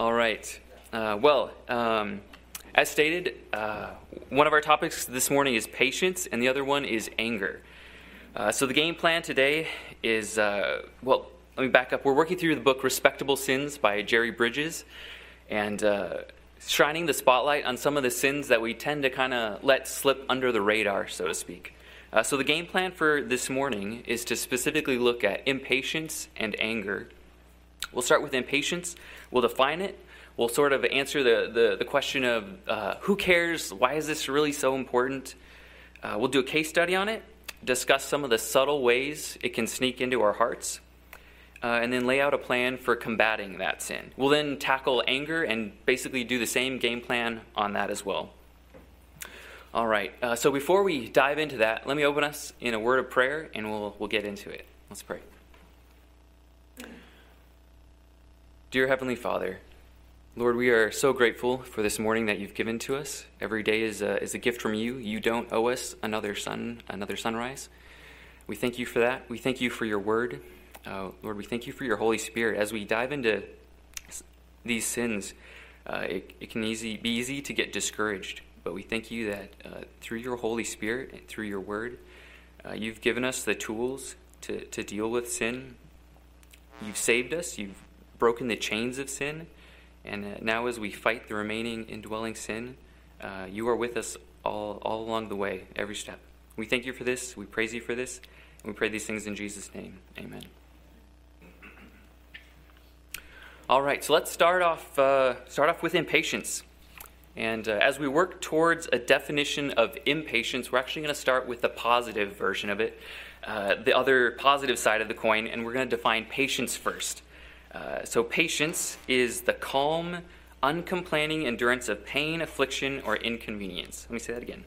All right. Uh, well, um, as stated, uh, one of our topics this morning is patience, and the other one is anger. Uh, so the game plan today is uh, well, let me back up. We're working through the book Respectable Sins by Jerry Bridges, and uh, shining the spotlight on some of the sins that we tend to kind of let slip under the radar, so to speak. Uh, so the game plan for this morning is to specifically look at impatience and anger. We'll start with impatience. We'll define it. We'll sort of answer the, the, the question of uh, who cares? Why is this really so important? Uh, we'll do a case study on it, discuss some of the subtle ways it can sneak into our hearts, uh, and then lay out a plan for combating that sin. We'll then tackle anger and basically do the same game plan on that as well. All right, uh, so before we dive into that, let me open us in a word of prayer and we'll, we'll get into it. Let's pray. Dear Heavenly Father, Lord, we are so grateful for this morning that you've given to us. Every day is a, is a gift from you. You don't owe us another sun, another sunrise. We thank you for that. We thank you for your word. Uh, Lord, we thank you for your Holy Spirit. As we dive into these sins, uh, it, it, can easy, be easy to get discouraged. But we thank you that uh, through your Holy Spirit and through your word, uh, you've given us the tools to, to deal with sin. You've saved us. You've broken the chains of sin. And uh, now, as we fight the remaining indwelling sin, uh, you are with us all, all along the way, every step. We thank you for this. We praise you for this. And we pray these things in Jesus' name. Amen. All right, so let's start off, uh, start off with impatience. And uh, as we work towards a definition of impatience, we're actually going to start with the positive version of it, uh, the other positive side of the coin, and we're going to define patience first. Uh, so, patience is the calm, uncomplaining endurance of pain, affliction, or inconvenience. Let me say that again.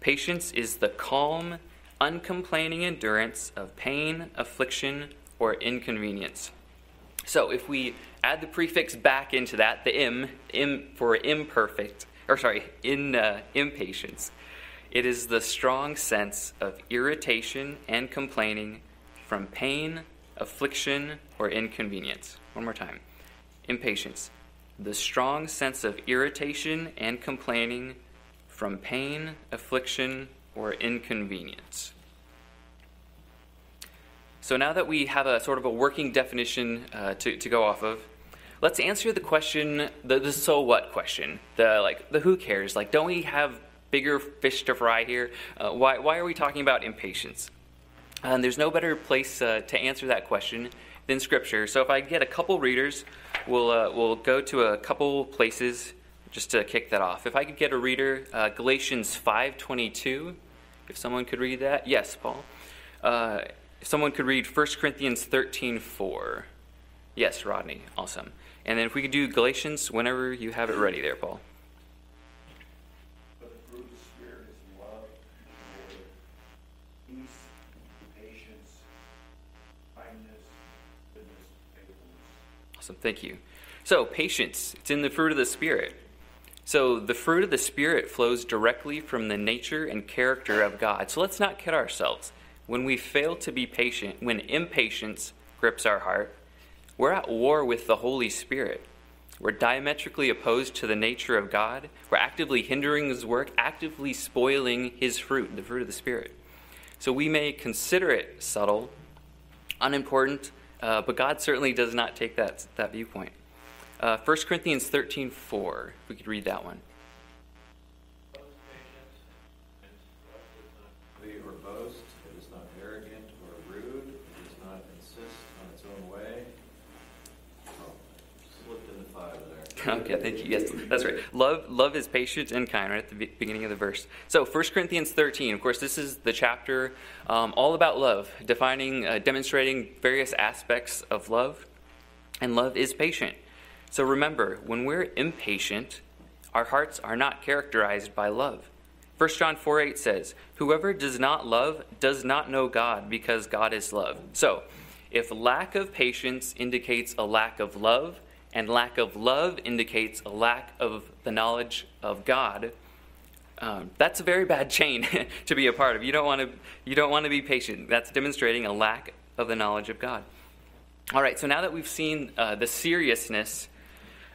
Patience is the calm, uncomplaining endurance of pain, affliction, or inconvenience. So, if we add the prefix back into that, the im, for imperfect, or sorry, in uh, impatience, it is the strong sense of irritation and complaining from pain, affliction, or inconvenience. One more time. Impatience. The strong sense of irritation and complaining from pain, affliction, or inconvenience. So now that we have a sort of a working definition uh, to, to go off of, let's answer the question, the, the so what question, the like the who cares. Like, don't we have bigger fish to fry here? Uh, why, why are we talking about impatience? And there's no better place uh, to answer that question than Scripture. So if I get a couple readers, we'll, uh, we'll go to a couple places just to kick that off. If I could get a reader, uh, Galatians 5.22, if someone could read that. Yes, Paul. Uh, if someone could read 1 Corinthians 13.4. Yes, Rodney. Awesome. And then if we could do Galatians whenever you have it ready there, Paul. Awesome, thank you. So, patience, it's in the fruit of the Spirit. So, the fruit of the Spirit flows directly from the nature and character of God. So, let's not kid ourselves. When we fail to be patient, when impatience grips our heart, we're at war with the Holy Spirit. We're diametrically opposed to the nature of God. We're actively hindering His work, actively spoiling His fruit, the fruit of the Spirit. So we may consider it subtle, unimportant, uh, but God certainly does not take that, that viewpoint. Uh, 1 Corinthians 13 4, if we could read that one. Okay, thank you. Yes, that's right. Love, love is patient and kind, right at the beginning of the verse. So, 1 Corinthians 13, of course, this is the chapter um, all about love, defining, uh, demonstrating various aspects of love. And love is patient. So, remember, when we're impatient, our hearts are not characterized by love. 1 John 4 8 says, Whoever does not love does not know God, because God is love. So, if lack of patience indicates a lack of love, and lack of love indicates a lack of the knowledge of God. Um, that's a very bad chain to be a part of. You don't want to you don't want to be patient. That's demonstrating a lack of the knowledge of God. All right. So now that we've seen uh, the seriousness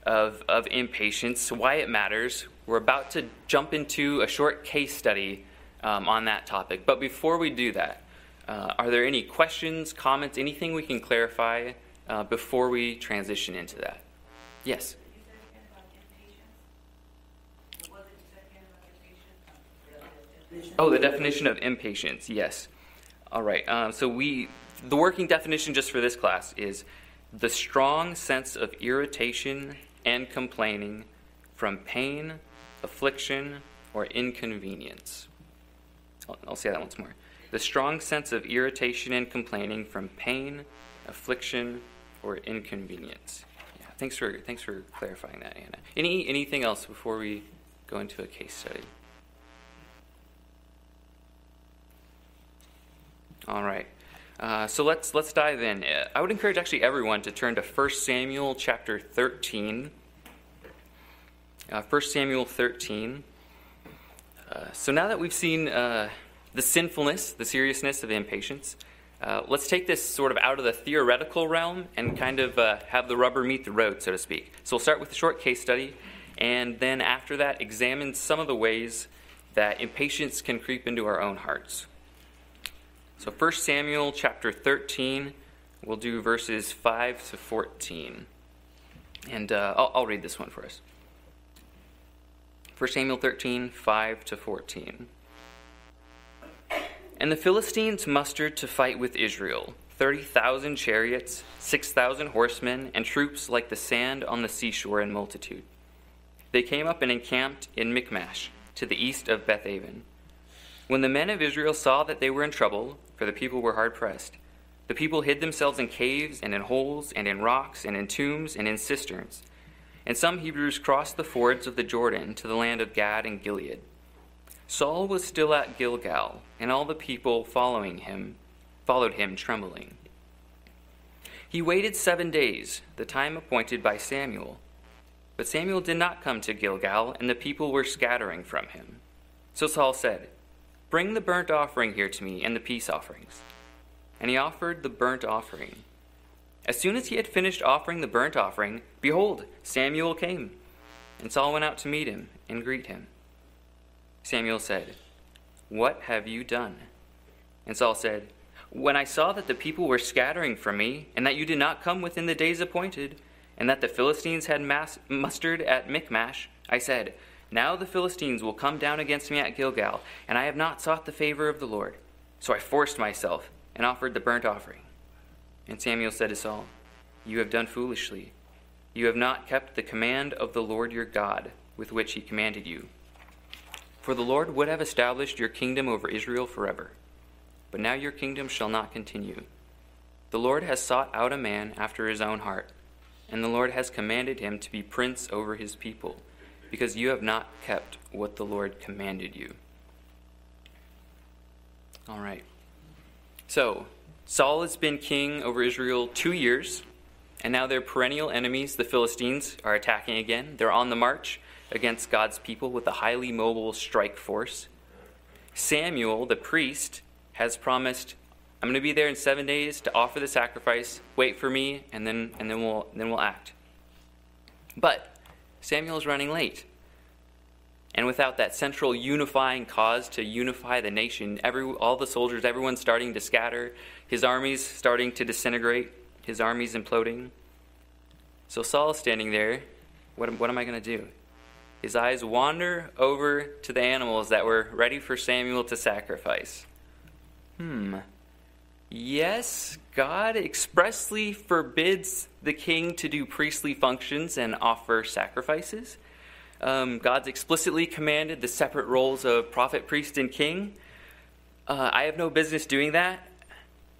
of, of impatience, why it matters. We're about to jump into a short case study um, on that topic. But before we do that, uh, are there any questions, comments, anything we can clarify uh, before we transition into that? Yes? Oh, the definition of impatience, yes. All right, um, so we, the working definition just for this class is the strong sense of irritation and complaining from pain, affliction, or inconvenience. I'll, I'll say that once more. The strong sense of irritation and complaining from pain, affliction, or inconvenience. Thanks for thanks for clarifying that, Anna. Any anything else before we go into a case study? All right. Uh, so let's let's dive in. Uh, I would encourage actually everyone to turn to 1 Samuel chapter 13. Uh, 1 Samuel 13. Uh, so now that we've seen uh, the sinfulness, the seriousness of impatience, uh, let's take this sort of out of the theoretical realm and kind of have the rubber meet the road, so to speak. So we'll start with a short case study, and then after that, examine some of the ways that impatience can creep into our own hearts. So 1 Samuel chapter 13, we'll do verses 5 to 14. And uh, I'll, I'll read this one for us. 1 Samuel 13, 5 to 14. And the Philistines mustered to fight with Israel 30,000 chariots, 6,000 horsemen, and troops like the sand on the seashore in multitude. They came up and encamped in Michmash, to the east of Bethaven. When the men of Israel saw that they were in trouble, for the people were hard pressed, the people hid themselves in caves and in holes and in rocks and in tombs and in cisterns. And some Hebrews crossed the fords of the Jordan to the land of Gad and Gilead. Saul was still at Gilgal, and all the people following him followed him trembling. He waited seven days, the time appointed by Samuel. But Samuel did not come to Gilgal, and the people were scattering from him. So Saul said, Bring the burnt offering here to me and the peace offerings. And he offered the burnt offering. As soon as he had finished offering the burnt offering, behold, Samuel came. And Saul went out to meet him and greet him. Samuel said, What have you done? And Saul said, When I saw that the people were scattering from me, and that you did not come within the days appointed, and that the Philistines had mass- mustered at Michmash, I said, now the Philistines will come down against me at Gilgal, and I have not sought the favor of the Lord. So I forced myself and offered the burnt offering. And Samuel said to Saul, You have done foolishly. You have not kept the command of the Lord your God, with which he commanded you. For the Lord would have established your kingdom over Israel forever. But now your kingdom shall not continue. The Lord has sought out a man after his own heart, and the Lord has commanded him to be prince over his people because you have not kept what the Lord commanded you. All right. So, Saul has been king over Israel two years, and now their perennial enemies, the Philistines, are attacking again. They're on the march against God's people with a highly mobile strike force. Samuel, the priest, has promised, I'm going to be there in seven days to offer the sacrifice. Wait for me, and then, and then, we'll, then we'll act. But Samuel's running late. And without that central unifying cause to unify the nation, every, all the soldiers, everyone's starting to scatter, his armies starting to disintegrate, his armies imploding. So Saul's standing there. What, what am I going to do? His eyes wander over to the animals that were ready for Samuel to sacrifice. Hmm. Yes, God expressly forbids the king to do priestly functions and offer sacrifices. Um, God's explicitly commanded the separate roles of prophet, priest, and king. Uh, I have no business doing that,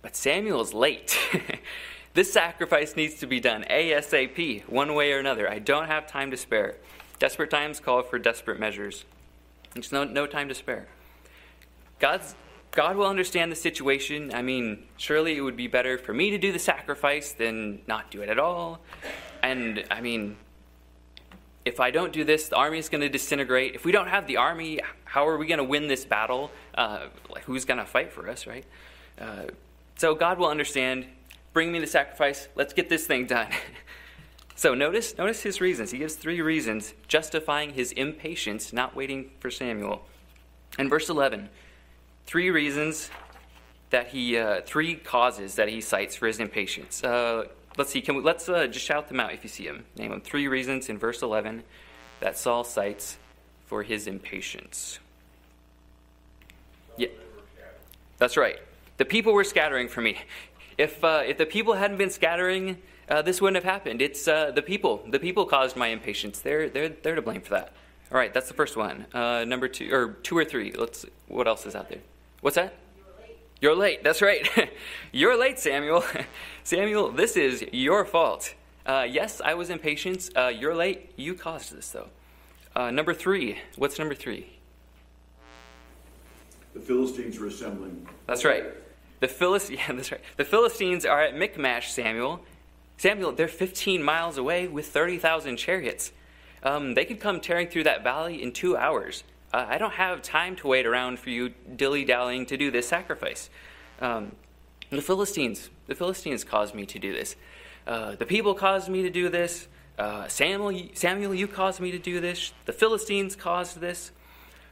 but Samuel's late. this sacrifice needs to be done ASAP, one way or another. I don't have time to spare. Desperate times call for desperate measures. There's no, no time to spare. God's God will understand the situation. I mean, surely it would be better for me to do the sacrifice than not do it at all. And I mean, if I don't do this, the army is going to disintegrate. If we don't have the army, how are we going to win this battle? Uh, like, who's going to fight for us, right? Uh, so God will understand. Bring me the sacrifice. Let's get this thing done. So notice, notice his reasons. He gives three reasons justifying his impatience, not waiting for Samuel. In verse 11, three reasons that he, uh, three causes that he cites for his impatience. Uh, let's see, can we, let's uh, just shout them out if you see them. Name them. Three reasons in verse 11 that Saul cites for his impatience. Yeah, that's right. The people were scattering for me. If, uh, if the people hadn't been scattering, uh, this wouldn't have happened. It's uh, the people. The people caused my impatience. They're, they're, they're to blame for that. All right, that's the first one. Uh, number two, or two or three. Let's. What else is out there? What's that? You're late. You're late. That's right. You're late, Samuel. Samuel, this is your fault. Uh, yes, I was impatient. Uh, you're late. You caused this, though. Uh, number three. What's number three? The Philistines are assembling. That's right. The Philist- yeah, that's right. The Philistines are at Michmash, Samuel. Samuel, they're 15 miles away with 30,000 chariots. Um, they could come tearing through that valley in two hours. Uh, I don't have time to wait around for you dilly dallying to do this sacrifice. Um, the Philistines, the Philistines caused me to do this. Uh, the people caused me to do this. Uh, Samuel, Samuel, you caused me to do this. The Philistines caused this.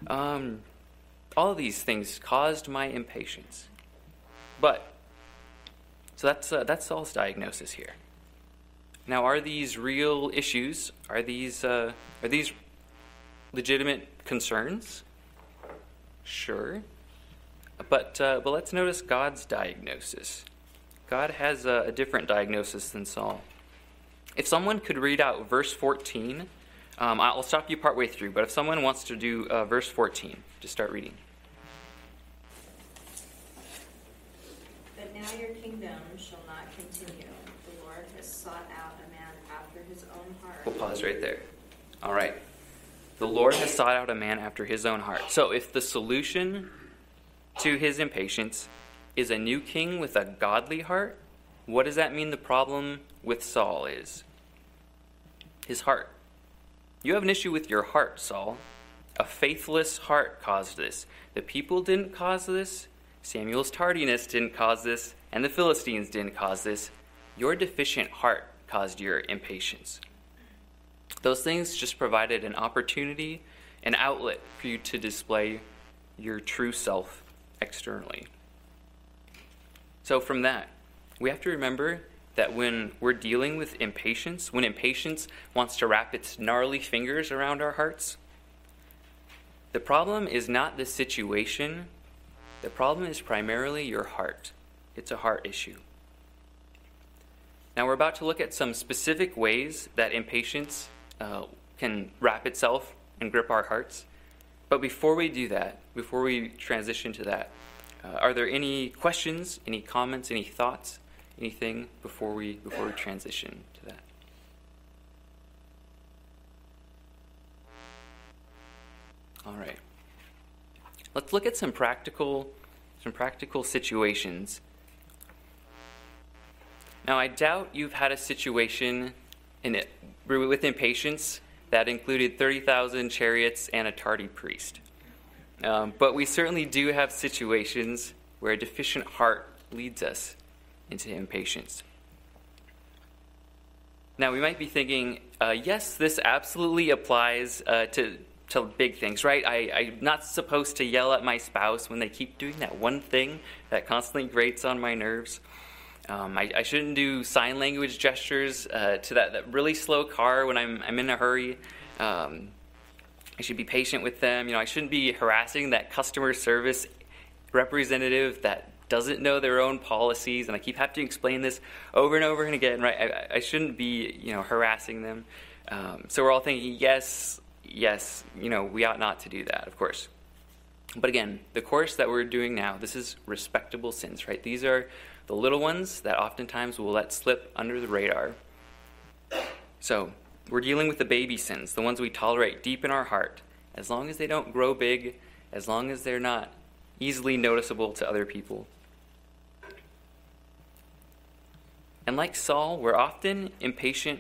Um, all these things caused my impatience. But, so that's, uh, that's Saul's diagnosis here. Now, are these real issues? Are these, uh, are these legitimate concerns? Sure. But, uh, but let's notice God's diagnosis. God has a, a, different diagnosis than Saul. If someone could read out verse 14, um, I'll stop you partway through, but if someone wants to do uh, verse 14, just start reading. But now your kingdom shall not continue. The Lord has sought out a man after his own heart. We'll pause right there. All right. The Lord has sought out a man after his own heart. So if the solution to his impatience is a new king with a godly heart, what does that mean the problem with Saul is? His heart. You have an issue with your heart, Saul. A faithless heart caused this. The people didn't cause this. Samuel's tardiness didn't cause this. And the Philistines didn't cause this. Your deficient heart caused your impatience. Those things just provided an opportunity, an outlet for you to display your true self externally. So, from that, we have to remember that when we're dealing with impatience, when impatience wants to wrap its gnarly fingers around our hearts, the problem is not the situation, the problem is primarily your heart. It's a heart issue. Now, we're about to look at some specific ways that impatience uh, can wrap itself and grip our hearts. But before we do that, before we transition to that, uh, are there any questions, any comments, any thoughts, anything before we before we transition to that? All right. Let's look at some practical some practical situations. Now, I doubt you've had a situation in it with impatience that included 30,000 chariots and a tardy priest. Um, but we certainly do have situations where a deficient heart leads us into impatience. Now, we might be thinking, uh, yes, this absolutely applies uh, to, to big things, right? I, I'm not supposed to yell at my spouse when they keep doing that one thing that constantly grates on my nerves. Um, I, I, shouldn't do sign language gestures uh, to that, that, really slow car when I'm, I'm in a hurry. Um, I should be patient with them. You know, I shouldn't be harassing that customer service representative that doesn't know their own policies, and I keep having to explain this over and over and again. Right? I, I shouldn't be, you know, harassing them. Um, so we're all thinking, yes, yes, you know, we ought not to do that, of course. But again, the course that we're doing now, this is respectable sins, right? These are the little ones that oftentimes we'll let slip under the radar. So, we're dealing with the baby sins, the ones we tolerate deep in our heart, as long as they don't grow big, as long as they're not easily noticeable to other people. And like Saul, we're often impatient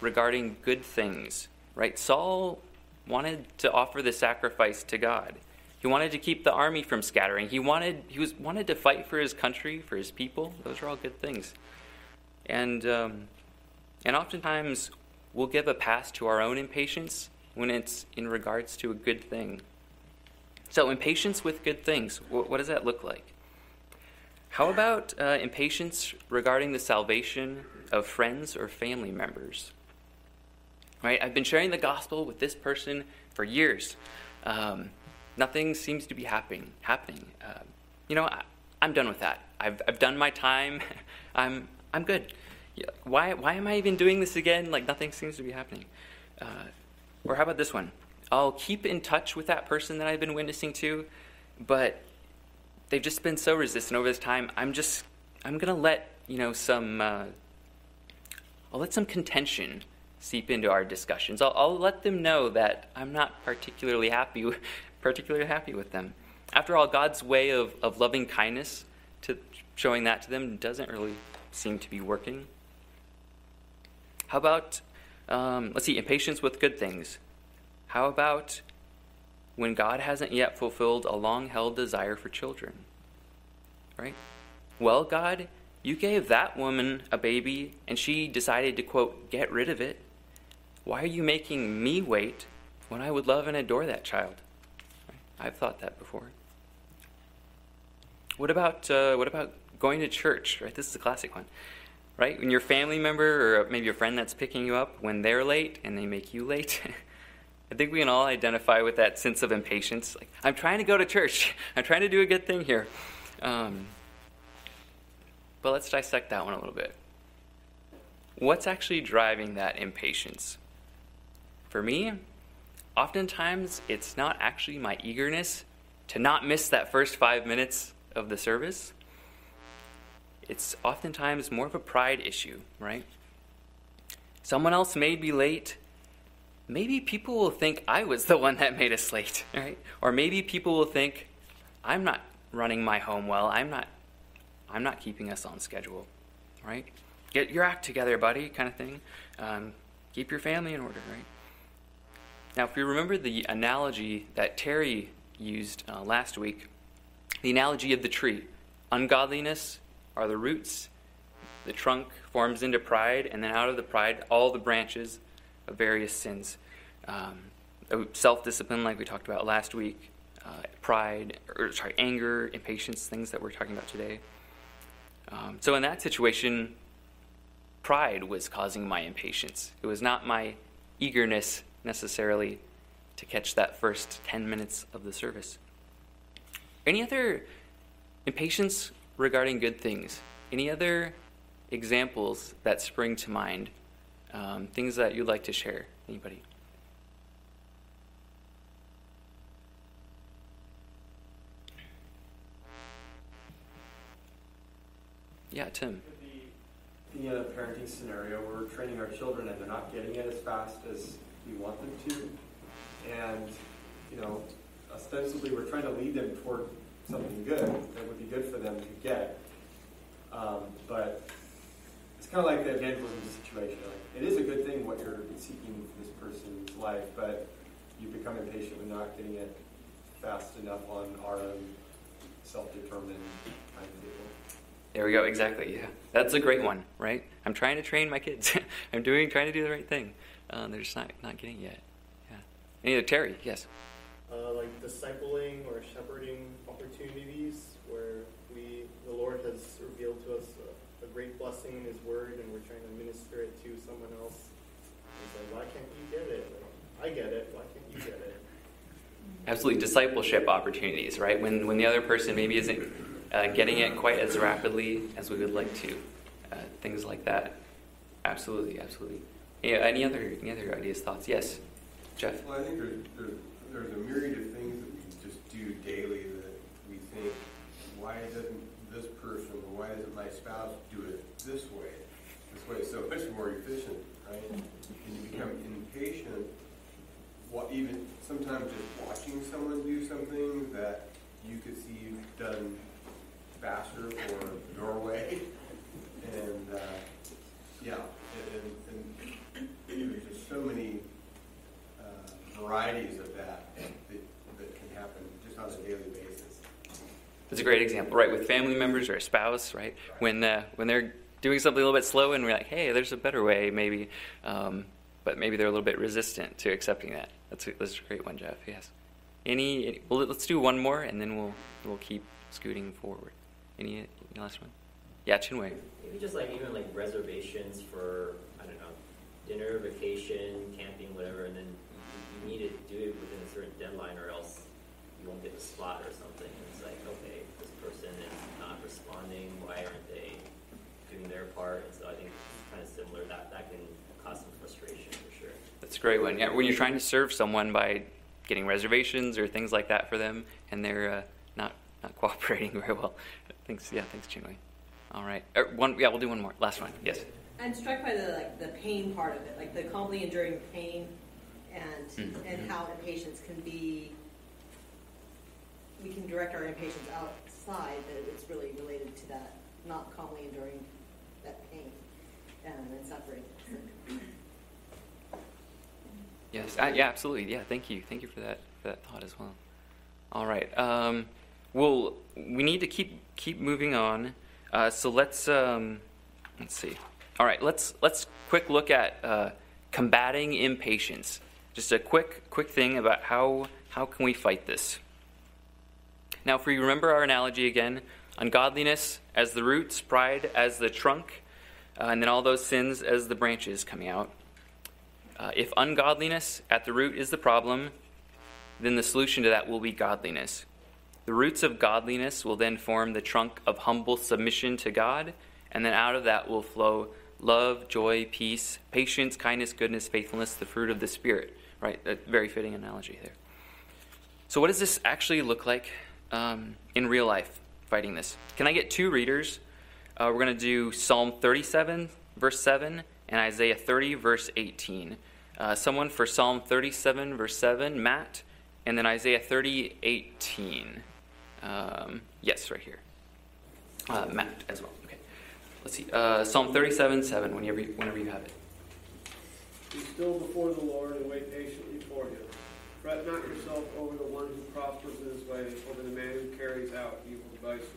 regarding good things, right? Saul wanted to offer the sacrifice to God. He wanted to keep the army from scattering. He wanted he was wanted to fight for his country, for his people. Those are all good things. And um, and oftentimes we'll give a pass to our own impatience when it's in regards to a good thing. So, impatience with good things, what, what does that look like? How about uh, impatience regarding the salvation of friends or family members? Right? I've been sharing the gospel with this person for years. Um, nothing seems to be happening. Happening. Uh, you know, I, am done with that. I've, I've done my time. I'm I'm good. Why why am I even doing this again? Like nothing seems to be happening. Uh, or how about this one? I'll keep in touch with that person that I've been witnessing to, but they've just been so resistant over this time. I'm just I'm gonna let you know some uh, I'll let some contention seep into our discussions. I'll, I'll let them know that I'm not particularly happy particularly happy with them. After all, God's way of, of loving kindness to showing that to them doesn't really seem to be working. How about um, let's see, impatience with good things. How about when God hasn't yet fulfilled a long held desire for children? Right? Well, God, you gave that woman a baby and she decided to, quote, get rid of it. Why are you making me wait when I would love and adore that child? I've thought that before. What about, uh, what about going to church? Right? This is a classic one right? When your family member or maybe a friend that's picking you up, when they're late and they make you late, I think we can all identify with that sense of impatience. Like, I'm trying to go to church. I'm trying to do a good thing here. Um, but let's dissect that one a little bit. What's actually driving that impatience? For me, oftentimes it's not actually my eagerness to not miss that first five minutes of the service it's oftentimes more of a pride issue, right? Someone else may be late. Maybe people will think I was the one that made us late, right? Or maybe people will think I'm not running my home well. I'm not I'm not keeping us on schedule, right? Get your act together, buddy, kind of thing. Um, keep your family in order, right? Now, if you remember the analogy that Terry used uh, last week, the analogy of the tree, ungodliness are the roots. The trunk forms into pride, and then out of the pride, all the branches of various sins. Um, Self discipline, like we talked about last week, uh, pride, or sorry, anger, impatience, things that we're talking about today. Um, so, in that situation, pride was causing my impatience. It was not my eagerness necessarily to catch that first 10 minutes of the service. Any other impatience regarding good things. Any other examples that spring to mind? Um, things that you'd like to share? Anybody? Yeah, Tim. Being in a parenting scenario, where we're training our children and they're not getting it as fast as we want them to. And, you know, ostensibly we're trying to lead them toward something good that would be good for them to get. Um, but it's kind of like the evangelism situation. Like, it is a good thing what you're seeking for this person's life, but you become impatient with not getting it fast enough on our own self-determined timetable. There we go. Exactly. Yeah, that's a great one, right? I'm trying to train my kids. I'm doing, trying to do the right thing. Uh, they're just not not getting it yet. Yeah. Any other Terry? Yes. Uh, like discipling or shepherding opportunities where we, the Lord has revealed to us a, a great blessing in His Word, and we're trying to minister it to someone else. He's like, why can't you get it? I get it. Why can't you get it? Absolutely, discipleship opportunities, right? When when the other person maybe isn't uh, getting it quite as rapidly as we would like to, uh, things like that. Absolutely, absolutely. Yeah, any other any other ideas, thoughts? Yes, Jeff. Well, I think there's, there's, there's a myriad of things that we just do daily that we think, why doesn't this person or why doesn't my spouse do it this way? This way is so much more efficient, right? And you become impatient. What even sometimes just watching someone do something that you could see done faster or your way, and uh, yeah, and, and there's just so many uh, varieties of that, that that can happen just on a daily basis. It's a great example, right? With family members or a spouse, right? When uh, when they're doing something a little bit slow, and we're like, hey, there's a better way, maybe. Um, but maybe they're a little bit resistant to accepting that. That's a, that's a great one, Jeff. Yes. Any? any well, let's do one more, and then we'll we'll keep scooting forward. Any, any last one? Yeah, Chinwei. Maybe just like even like reservations for I don't know, dinner, vacation, camping, whatever, and then you, need to do it within a certain deadline, or else you won't get the spot or something. And it's like, okay, this person is not responding. Why aren't they doing their part? And so I think it's kind of similar. That that can cause some frustration for sure. That's a great one. Yeah, when you're trying to serve someone by getting reservations or things like that for them, and they're uh, not not cooperating very well. Thanks. Yeah, thanks, Chinwei. All right. Er, one. Yeah, we'll do one more. Last one. Yes. I'm struck by the like the pain part of it, like the calmly enduring pain, and Mhm. and how impatience can be. We can direct our impatience outside, but it's really related to that not calmly enduring that pain um, and suffering. Yes. Uh, yeah. Absolutely. Yeah. Thank you. Thank you for that for that thought as well. All right. Um, well, we need to keep keep moving on. Uh, so let's um, let's see. All right. Let's let's quick look at uh, combating impatience. Just a quick quick thing about how how can we fight this. Now, if we remember our analogy again, ungodliness as the roots, pride as the trunk, uh, and then all those sins as the branches coming out. Uh, if ungodliness at the root is the problem, then the solution to that will be godliness. The roots of godliness will then form the trunk of humble submission to God, and then out of that will flow love, joy, peace, patience, kindness, goodness, faithfulness, the fruit of the Spirit. Right? A very fitting analogy there. So, what does this actually look like um, in real life, fighting this? Can I get two readers? Uh, we're going to do Psalm 37, verse 7, and Isaiah 30, verse 18. Uh, someone for Psalm 37, verse 7, Matt, and then Isaiah 30, 18. Um, yes, right here. Uh, Matt as well. Okay. Let's see. Uh, Psalm 37, 7, whenever you, whenever you have it. Be still before the Lord and wait patiently for him. Fret not yourself over the one who prospers in his way, over the man who carries out evil devices.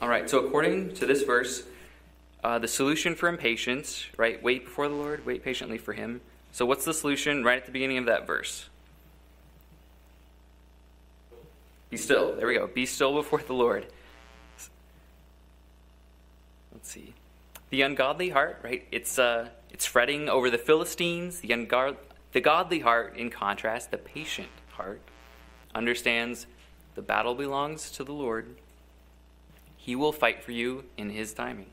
All right, so according to this verse, uh, the solution for impatience, right? Wait before the Lord, wait patiently for him. So, what's the solution right at the beginning of that verse? Be still. There we go. Be still before the Lord. Let's see. The ungodly heart, right? It's uh, it's fretting over the Philistines. The unguard, the godly heart, in contrast, the patient heart, understands the battle belongs to the Lord. He will fight for you in His timing.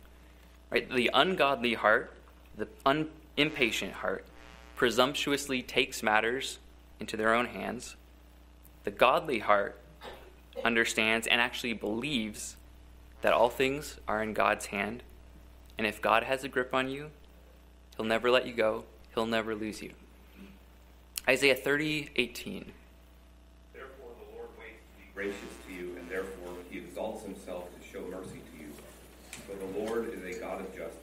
Right? The ungodly heart, the un- impatient heart, presumptuously takes matters into their own hands. The godly heart understands and actually believes that all things are in God's hand. And if God has a grip on you, He'll never let you go, He'll never lose you. Isaiah 30, 18. Therefore the Lord waits to be gracious to you, and therefore he exalts himself to show mercy to you. For the Lord is a God of justice.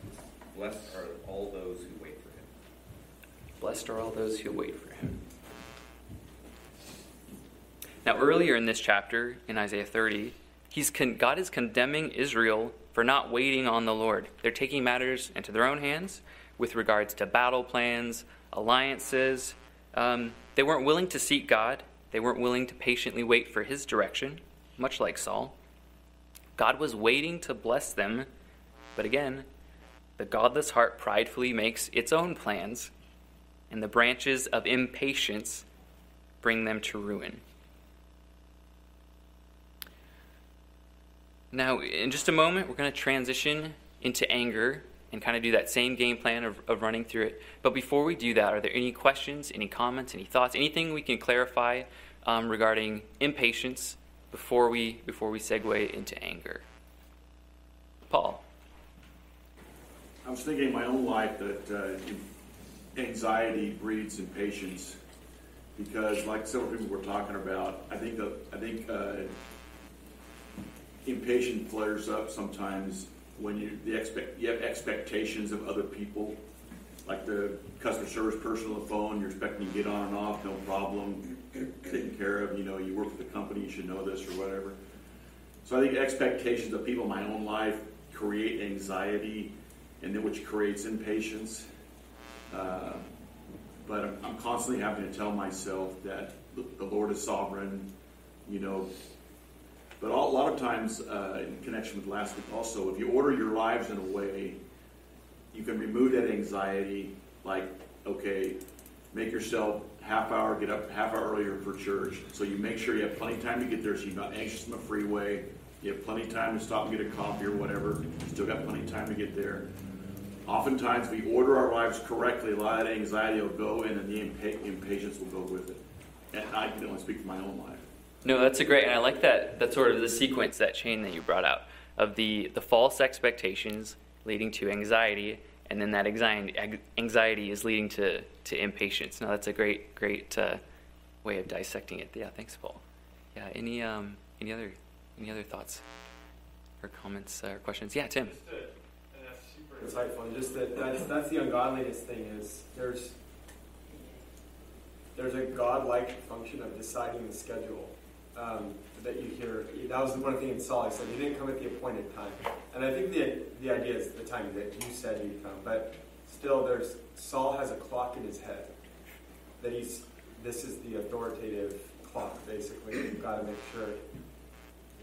Blessed are all those who wait for him. Blessed are all those who wait for him. Now, earlier in this chapter, in Isaiah 30, he's con- God is condemning Israel for not waiting on the Lord. They're taking matters into their own hands with regards to battle plans, alliances. Um, they weren't willing to seek God, they weren't willing to patiently wait for his direction, much like Saul. God was waiting to bless them, but again, the godless heart pridefully makes its own plans, and the branches of impatience bring them to ruin. Now, in just a moment, we're going to transition into anger and kind of do that same game plan of, of running through it. But before we do that, are there any questions, any comments, any thoughts, anything we can clarify um, regarding impatience before we before we segue into anger? Paul. I was thinking in my own life that uh, anxiety breeds impatience because, like several people were talking about, I think that I think uh, impatience flares up sometimes when you the expect you have expectations of other people, like the customer service person on the phone. You're expecting to get on and off, no problem, taken care of. You know, you work for the company, you should know this or whatever. So I think expectations of people in my own life create anxiety, and then which creates impatience. Uh, but I'm, constantly having to tell myself that the Lord is sovereign, you know. But a lot of times, uh, in connection with last week, also, if you order your lives in a way, you can remove that anxiety. Like, okay, make yourself half hour, get up half hour earlier for church, so you make sure you have plenty of time to get there, so you're not anxious on the freeway. You have plenty of time to stop and get a coffee or whatever. You still got plenty of time to get there. Oftentimes, we order our lives correctly. A lot of that anxiety will go in, and the impa- impatience will go with it. And I can only speak for my own life. No, that's a great, and I like that. That sort of the sequence, that chain that you brought out of the the false expectations leading to anxiety, and then that anxiety is leading to to impatience. Now, that's a great great uh, way of dissecting it. Yeah, thanks, Paul. Yeah, any um any other any other thoughts or comments or questions? Yeah, Tim. insightful. And just that that's that's the ungodliness thing is there's there's a godlike function of deciding the schedule um, that you hear. That was the one thing in Saul. He said he didn't come at the appointed time, and I think the the idea is the time that you said he'd come. But still, there's Saul has a clock in his head that he's this is the authoritative clock. Basically, we've got to make sure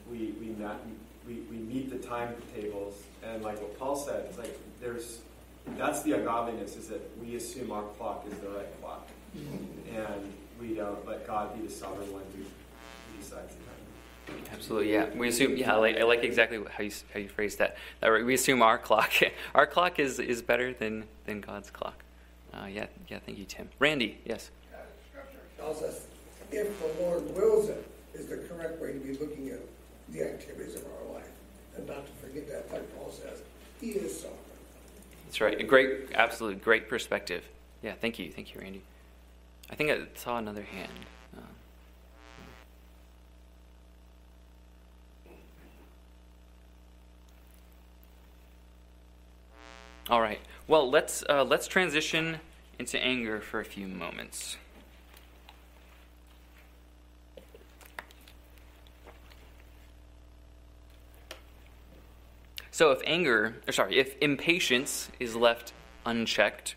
we we not we, we meet the timetables and like what Paul said, it's like there's that's the ungodliness is that we assume our clock is the right clock. And we don't let God be the sovereign one who, who decides the time. Absolutely, yeah. We assume, yeah. I like, I like exactly how you how you phrased that. that we assume our clock, our clock is, is better than than God's clock. Uh, yeah, yeah. Thank you, Tim. Randy, yes. Scripture tells us if the Lord wills it, is the correct way to be looking at the activities of our life, and not to forget that, like Paul says, He is sovereign. That's right. A great, absolutely great perspective. Yeah. Thank you, thank you, Randy. I think I saw another hand. All right. Well, let's uh, let's transition into anger for a few moments. So, if anger, or sorry, if impatience is left unchecked,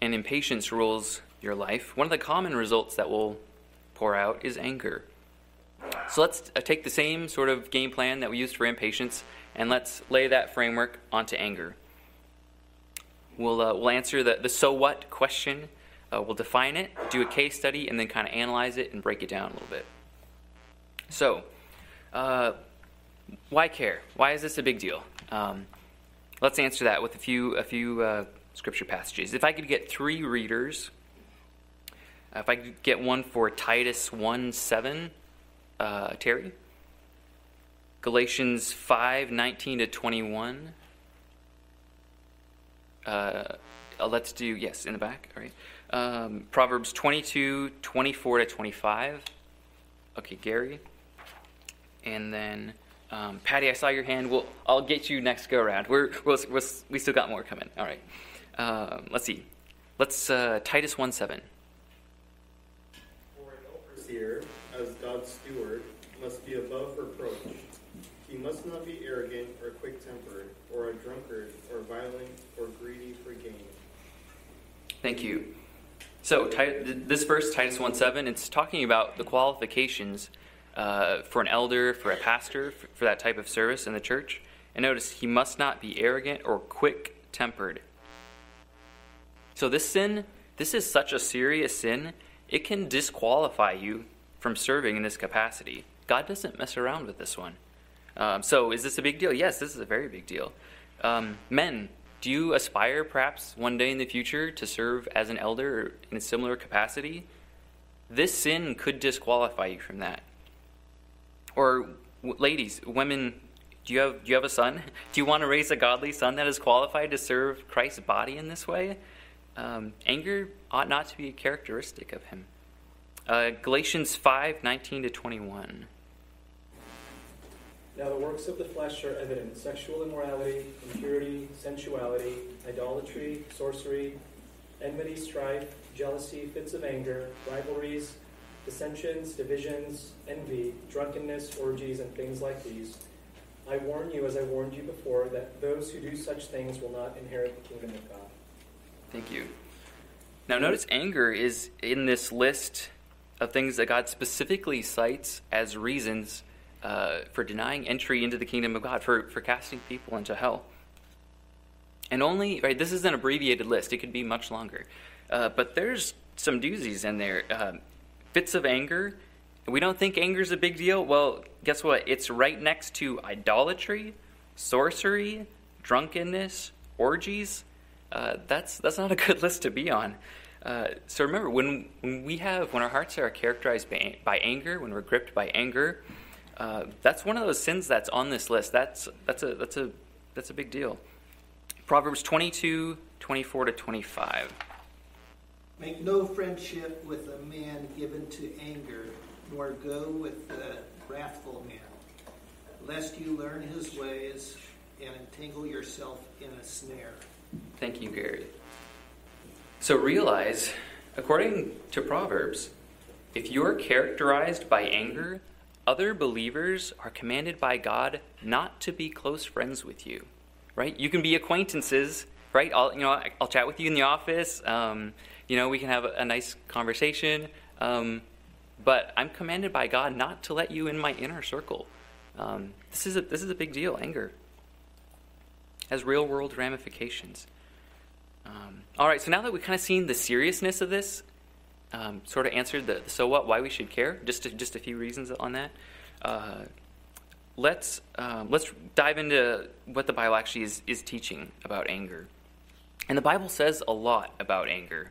and impatience rules your life, one of the common results that will pour out is anger. So let's uh, take the same sort of game plan that we used for impatience and let's lay that framework onto anger. We'll, uh, we'll answer the, the so what question, uh, we'll define it, do a case study, and then kind of analyze it and break it down a little bit. So, uh, why care? Why is this a big deal? Um, let's answer that with a few, a few uh, scripture passages. If I could get three readers, uh, if I could get one for Titus 1 7, uh, Terry. Galatians 5 19 to 21. Uh, let's do, yes, in the back. All right. Um, Proverbs 22 24 to 25. Okay, Gary. And then. Um, Patty, I saw your hand. We'll, I'll get you next go around. We're, we're, we're, we still got more coming. All right. Um, let's see. Let's uh, Titus one seven. For an overseer, as God's steward, must be above reproach. He must not be arrogant or quick-tempered, or a drunkard, or violent, or greedy for gain. Thank you. So this verse, Titus one seven, it's talking about the qualifications uh, for an elder, for a pastor, for that type of service in the church. And notice he must not be arrogant or quick-tempered. So this sin, this is such a serious sin, it can disqualify you from serving in this capacity. God doesn't mess around with this one. Um, so is this a big deal? Yes, this is a very big deal. Um, men, do you aspire perhaps one day in the future to serve as an elder in a similar capacity? This sin could disqualify you from that. Or w- ladies, women, do you have do you have a son? Do you want to raise a godly son that is qualified to serve Christ's body in this way? Um, anger ought not to be a characteristic of him. Uh, Galatians 5 19 to 21. Now the works of the flesh are evident sexual immorality, impurity, sensuality, idolatry, sorcery, enmity, strife, jealousy, fits of anger, rivalries, dissensions, divisions, envy, drunkenness, orgies, and things like these. I warn you, as I warned you before, that those who do such things will not inherit the kingdom of God. Thank you. Now, notice anger is in this list of things that God specifically cites as reasons uh, for denying entry into the kingdom of God, for, for casting people into hell. And only, right, this is an abbreviated list. It could be much longer. Uh, but there's some doozies in there. Uh, fits of anger. We don't think anger is a big deal. Well, guess what? It's right next to idolatry, sorcery, drunkenness, orgies. Uh, that's that's not a good list to be on. Uh, so remember, when when we have when our hearts are characterized by, by anger, when we're gripped by anger, uh, that's one of those sins that's on this list. That's that's a that's a that's a big deal. Proverbs 22, 24 to 25. Make no friendship with a man given to anger, nor go with the wrathful man, lest you learn his ways and entangle yourself in a snare. Thank you, Gary. So realize, according to Proverbs, if you're characterized by anger, other believers are commanded by God not to be close friends with you. Right? You can be acquaintances, right? I'll you know I'll chat with you in the office. Um, you know we can have a, nice conversation. Um, but I'm commanded by God not to let you in my inner circle. Um, this is a this is a big deal. Anger has real world ramifications. Um, all right, so now that we've kind of seen the seriousness of this, um, sort of answered the, the, so what, why we should care, just to, just a few reasons on that. Uh, let's um, let's dive into what the Bible actually is, is teaching about anger. And the Bible says a lot about anger.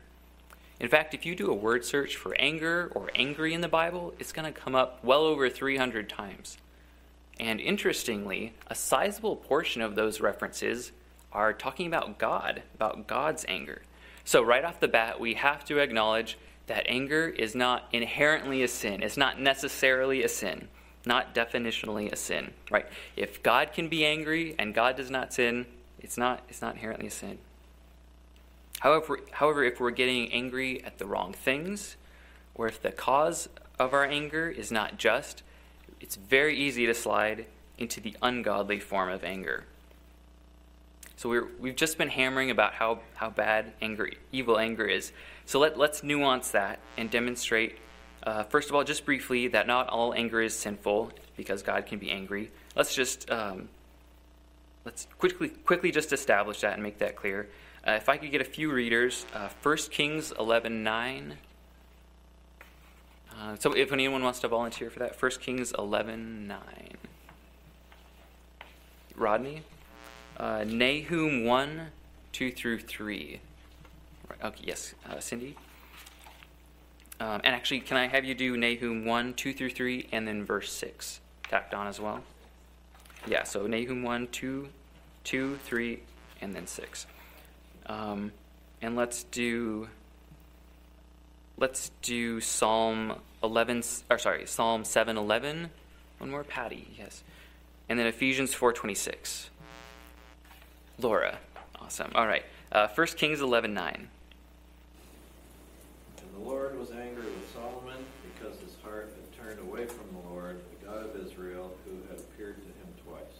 In fact, if you do a word search for anger or angry in the Bible, it's going to come up well over 300 times. And interestingly, a sizable portion of those references are talking about God, about God's anger. So, right off the bat, we have to acknowledge that anger is not inherently a sin. It's not necessarily a sin, not definitionally a sin, right? If God can be angry and God does not sin, it's not, it's not inherently a sin. However, however, if we're getting angry at the wrong things, or if the cause of our anger is not just, it's very easy to slide into the ungodly form of anger. So we we've just been hammering about how, how bad anger, evil anger is. So let, let's nuance that and demonstrate, uh, first of all, just briefly, that not all anger is sinful because God can be angry. Let's just um, let's quickly quickly just establish that and make that clear. Uh, if I could get a few readers, uh, 1 Kings 11 9. Uh, so if anyone wants to volunteer for that, 1 Kings 11 9. Rodney? Uh, Nahum 1, 2 through 3. Okay, yes, uh, Cindy. Um, and actually, can I have you do Nahum 1, 2 through 3, and then verse 6 tacked on as well? Yeah, so Nahum 1, 2, 2 3, and then 6. Um, and let's do let's do Psalm 11 or sorry, Psalm 7:11. One more Patty, yes. And then Ephesians 4:26. Laura. Awesome. All right. Uh, 1 Kings 11 9. And the Lord was angry with Solomon because his heart had turned away from the Lord, the God of Israel, who had appeared to him twice.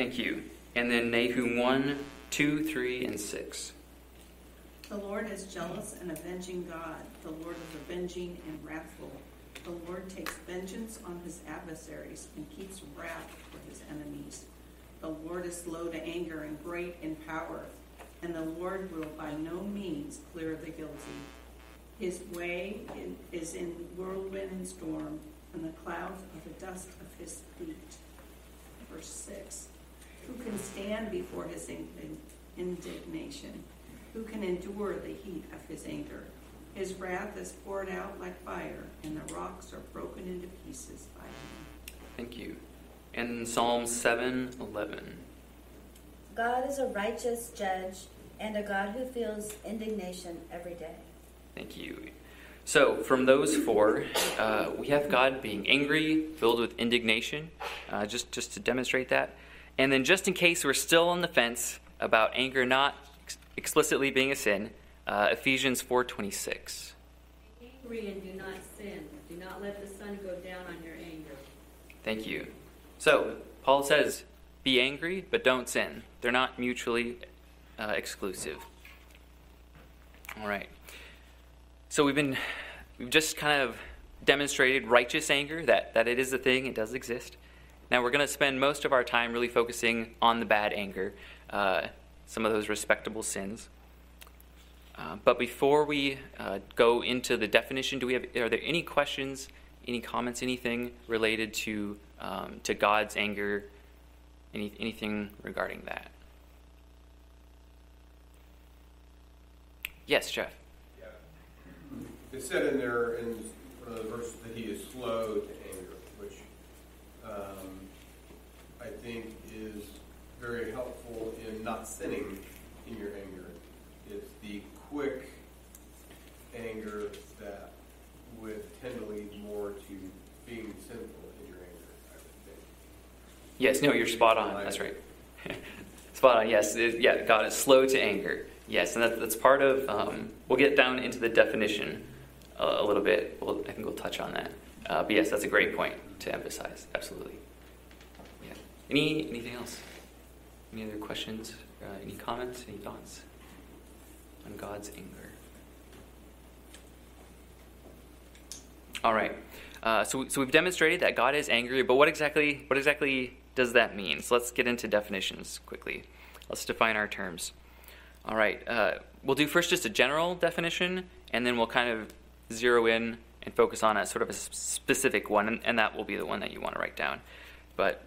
Thank you. And then Nahum 1, 2, 3, and 6. The Lord is jealous and avenging God. The Lord is avenging and wrathful. The Lord takes vengeance on his adversaries and keeps wrath for his enemies. The Lord is slow to anger and great in power, and the Lord will by no means clear the guilty. His way is in whirlwind and storm, and the clouds are the dust of his feet. Verse 6 Who can stand before his indignation? Who can endure the heat of his anger? His wrath is poured out like fire, and the rocks are broken into pieces by him. Thank you and Psalm 7:11. God is a righteous judge and a God who feels indignation every day. Thank you. So, from those four, uh, we have God being angry, filled with indignation, uh, just, just to demonstrate that. And then, just in case we're still on the fence about anger not ex- explicitly being a sin, uh, Ephesians 4.26. Angry and do not sin. Do not let the sun go down on your anger. Thank you. So, Paul says, be angry, but don't sin. They're not mutually uh, exclusive. All right. So we've been we've just kind of demonstrated righteous anger that that it is a thing, it does exist. Now we're going to spend most of our time really focusing on the bad anger, uh, some of those respectable sins. Uh, but before we uh, go into the definition, do we have are there any questions, any comments, anything related to um, to God's anger, any, anything regarding that? Yes, Jeff. Yeah. It said in there in one of the verses that he is slow to anger, which um, I think is very helpful in not sinning in your anger. It's the quick anger that would tend to lead more to being sinful in your anger, I would think. Yes, no, you're spot on. That's right. spot on. Yes, it, yeah. God is slow to anger. Yes, and that, that's part of. Um, we'll get down into the definition a, a little bit. We'll, I think we'll touch on that. Uh, but yes, that's a great point to emphasize. Absolutely. Any anything else? Any other questions? Uh, any comments? Any thoughts on God's anger? All right. Uh, so, so we've demonstrated that God is angry, but what exactly what exactly does that mean? So let's get into definitions quickly. Let's define our terms. All right. Uh, we'll do first just a general definition, and then we'll kind of zero in and focus on a sort of a specific one, and, and that will be the one that you want to write down. But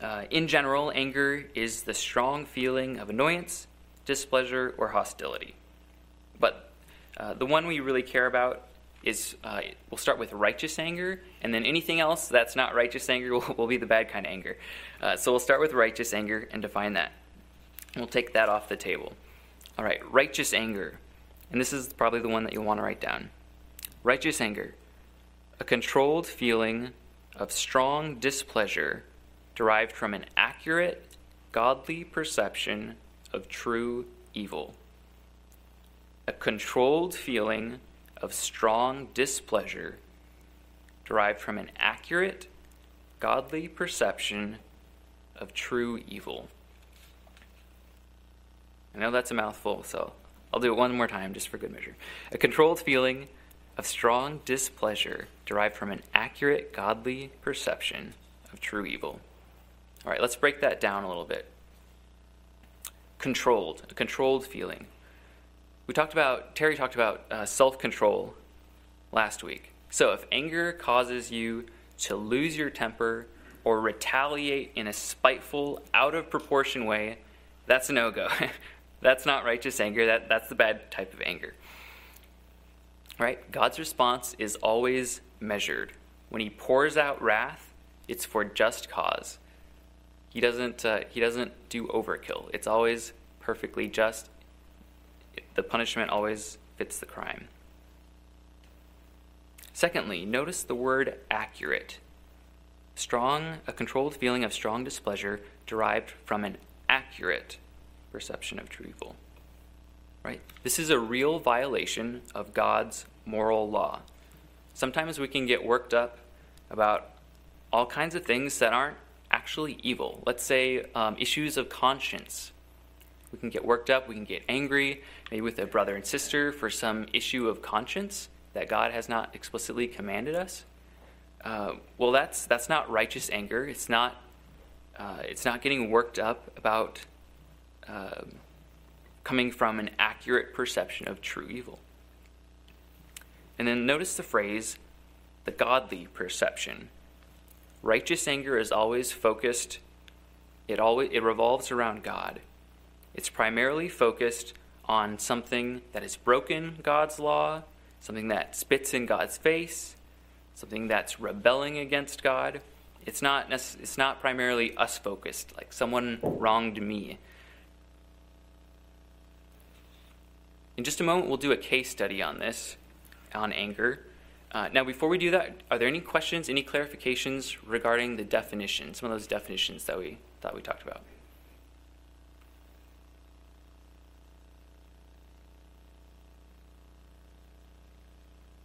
uh, in general, anger is the strong feeling of annoyance, displeasure, or hostility. But uh, the one we really care about is uh, we'll start with righteous anger, and then anything else that's not righteous anger will, will be the bad kind of anger. Uh, so we'll start with righteous anger and define that. We'll take that off the table. All right, righteous anger. And this is probably the one that you'll want to write down. Righteous anger, a controlled feeling of strong displeasure derived from an accurate, godly perception of true evil. A controlled feeling of strong displeasure derived from an accurate, godly perception of true evil. I know that's a mouthful, so I'll do it one more time just for good measure. A controlled feeling of strong displeasure derived from an accurate, godly perception of true evil. All right, let's break that down a little bit. Controlled, a controlled feeling. We talked about, Terry talked about uh, self control last week. So if anger causes you to lose your temper or retaliate in a spiteful, out of proportion way, that's a no go. that's not righteous anger. That, that's the bad type of anger. Right? God's response is always measured. When he pours out wrath, it's for just cause. He doesn't, uh, he doesn't do overkill. It's always perfectly just. The punishment always fits the crime. Secondly, notice the word accurate. Strong, a controlled feeling of strong displeasure derived from an accurate perception of true evil. Right? This is a real violation of God's moral law. Sometimes we can get worked up about all kinds of things that aren't actually evil. Let's say um, issues of conscience. We can get worked up, we can get angry, maybe with a brother and sister for some issue of conscience that God has not explicitly commanded us. Uh, well, that's that's not righteous anger. It's not uh, it's not getting worked up about uh, coming from an accurate perception of true evil. And then notice the phrase, the godly perception. Righteous anger is always focused, it, always, it revolves around God. It's primarily focused on something that has broken God's law, something that spits in God's face, something that's rebelling against God. It's not, it's not primarily us focused, like someone wronged me. In just a moment, we'll do a case study on this, on anger. Uh, now, before we do that, are there any questions, any clarifications regarding the definition, some of those definitions that we thought we talked about?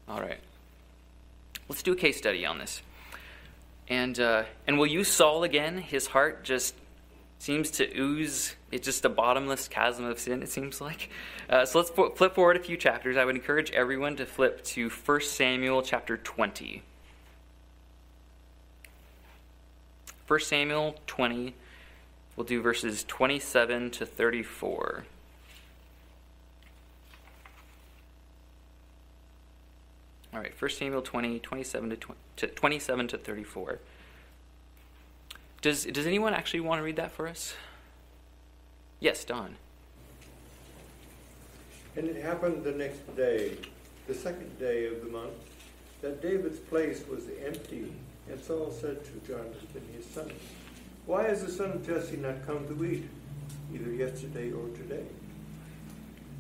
All right. Let's do a case study on this. And, uh, and we'll use Saul again. His heart just seems to ooze It's just a bottomless chasm of sin, it seems like. Uh, so let's flip forward a few chapters. I would encourage everyone to flip to 1 Samuel chapter 20. 1 Samuel 20, we'll do verses 27 to 34. All right, 1 Samuel 20, 27 to, 20, to 27 to 34. Does, does anyone actually want to read that for us? Yes, Don. And it happened the next day, the second day of the month, that David's place was empty. And Saul said to Jonathan his son, Why has the son of Jesse not come to eat, either yesterday or today?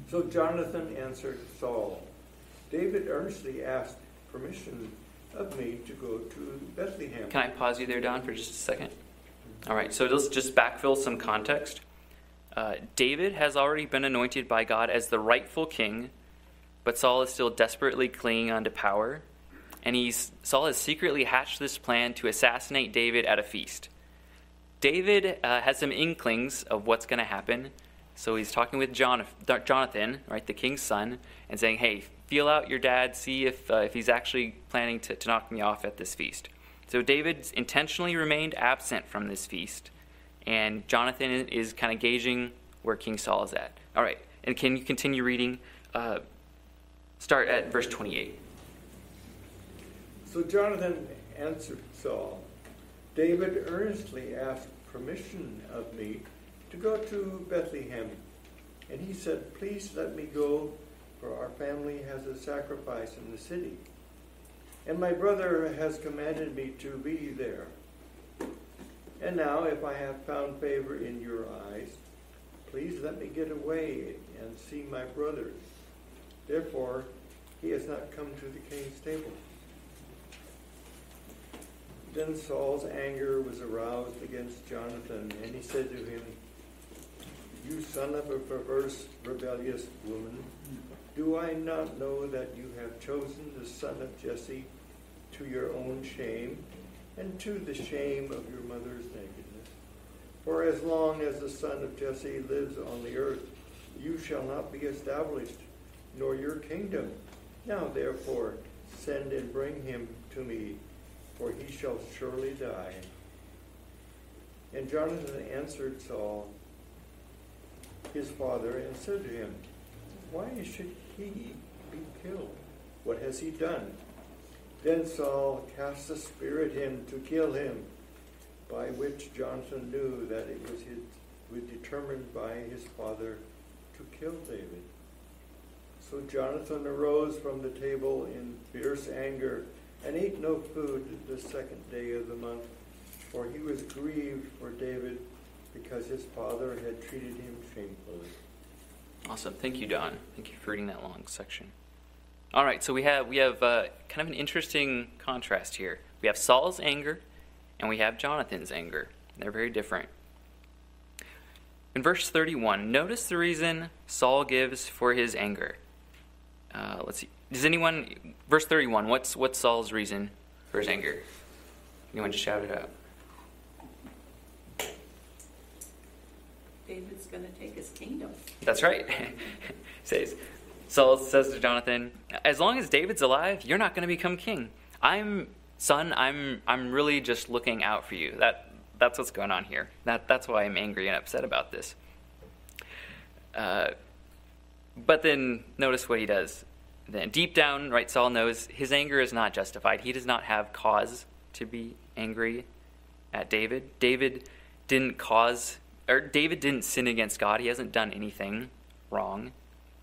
So Jonathan answered Saul, David earnestly asked permission of me to go to Bethlehem. Can I pause you there, Don, for just a second? All right, so let's just backfill some context. Uh, David has already been anointed by God as the rightful king, but Saul is still desperately clinging onto power. And he's, Saul has secretly hatched this plan to assassinate David at a feast. David uh, has some inklings of what's going to happen. So he's talking with Jonathan, right, the king's son, and saying, hey, feel out your dad, see if, uh, if he's actually planning to, to knock me off at this feast. So David intentionally remained absent from this feast, and Jonathan is kind of gauging where King Saul is at. All right, and can you continue reading? Uh, start at verse 28. So Jonathan answered Saul, David earnestly asked permission of me to go to Bethlehem. And he said, Please let me go, for our family has a sacrifice in the city. And my brother has commanded me to be there. And now, if I have found favor in your eyes, please let me get away and see my brother. Therefore, he has not come to the king's table. Then Saul's anger was aroused against Jonathan, and he said to him, You son of a perverse, rebellious woman, do I not know that you have chosen the son of Jesse to your own shame and to the shame of your mother's nakedness? For as long as the son of Jesse lives on the earth, you shall not be established, nor your kingdom. Now therefore, send and bring him to me, for he shall surely die. And Jonathan answered Saul, his father, and said to him, Why should he be killed? What has he done? Then Saul cast a spirit in to kill him, by which Jonathan knew that it was, his, was determined by his father to kill David. So Jonathan arose from the table in fierce anger and ate no food the second day of the month, for he was grieved for David because his father had treated him shamefully. Awesome. Thank you, Don. Thank you for reading that long section. All right, so we have we have uh, kind of an interesting contrast here. We have Saul's anger, and we have Jonathan's anger. They're very different. In verse 31, notice the reason Saul gives for his anger. Uh, let's see. Does anyone, verse 31, what's, what's Saul's reason for his anger? Anyone just shout it out? David's going to take his kingdom. That's right. says Saul says to Jonathan, "As long as David's alive, you're not going to become king. I'm son. I'm I'm really just looking out for you. That that's what's going on here. That that's why I'm angry and upset about this." Uh, but then notice what he does. Then deep down, right, Saul knows his anger is not justified. He does not have cause to be angry at David. David didn't cause or David didn't sin against God. He hasn't done anything wrong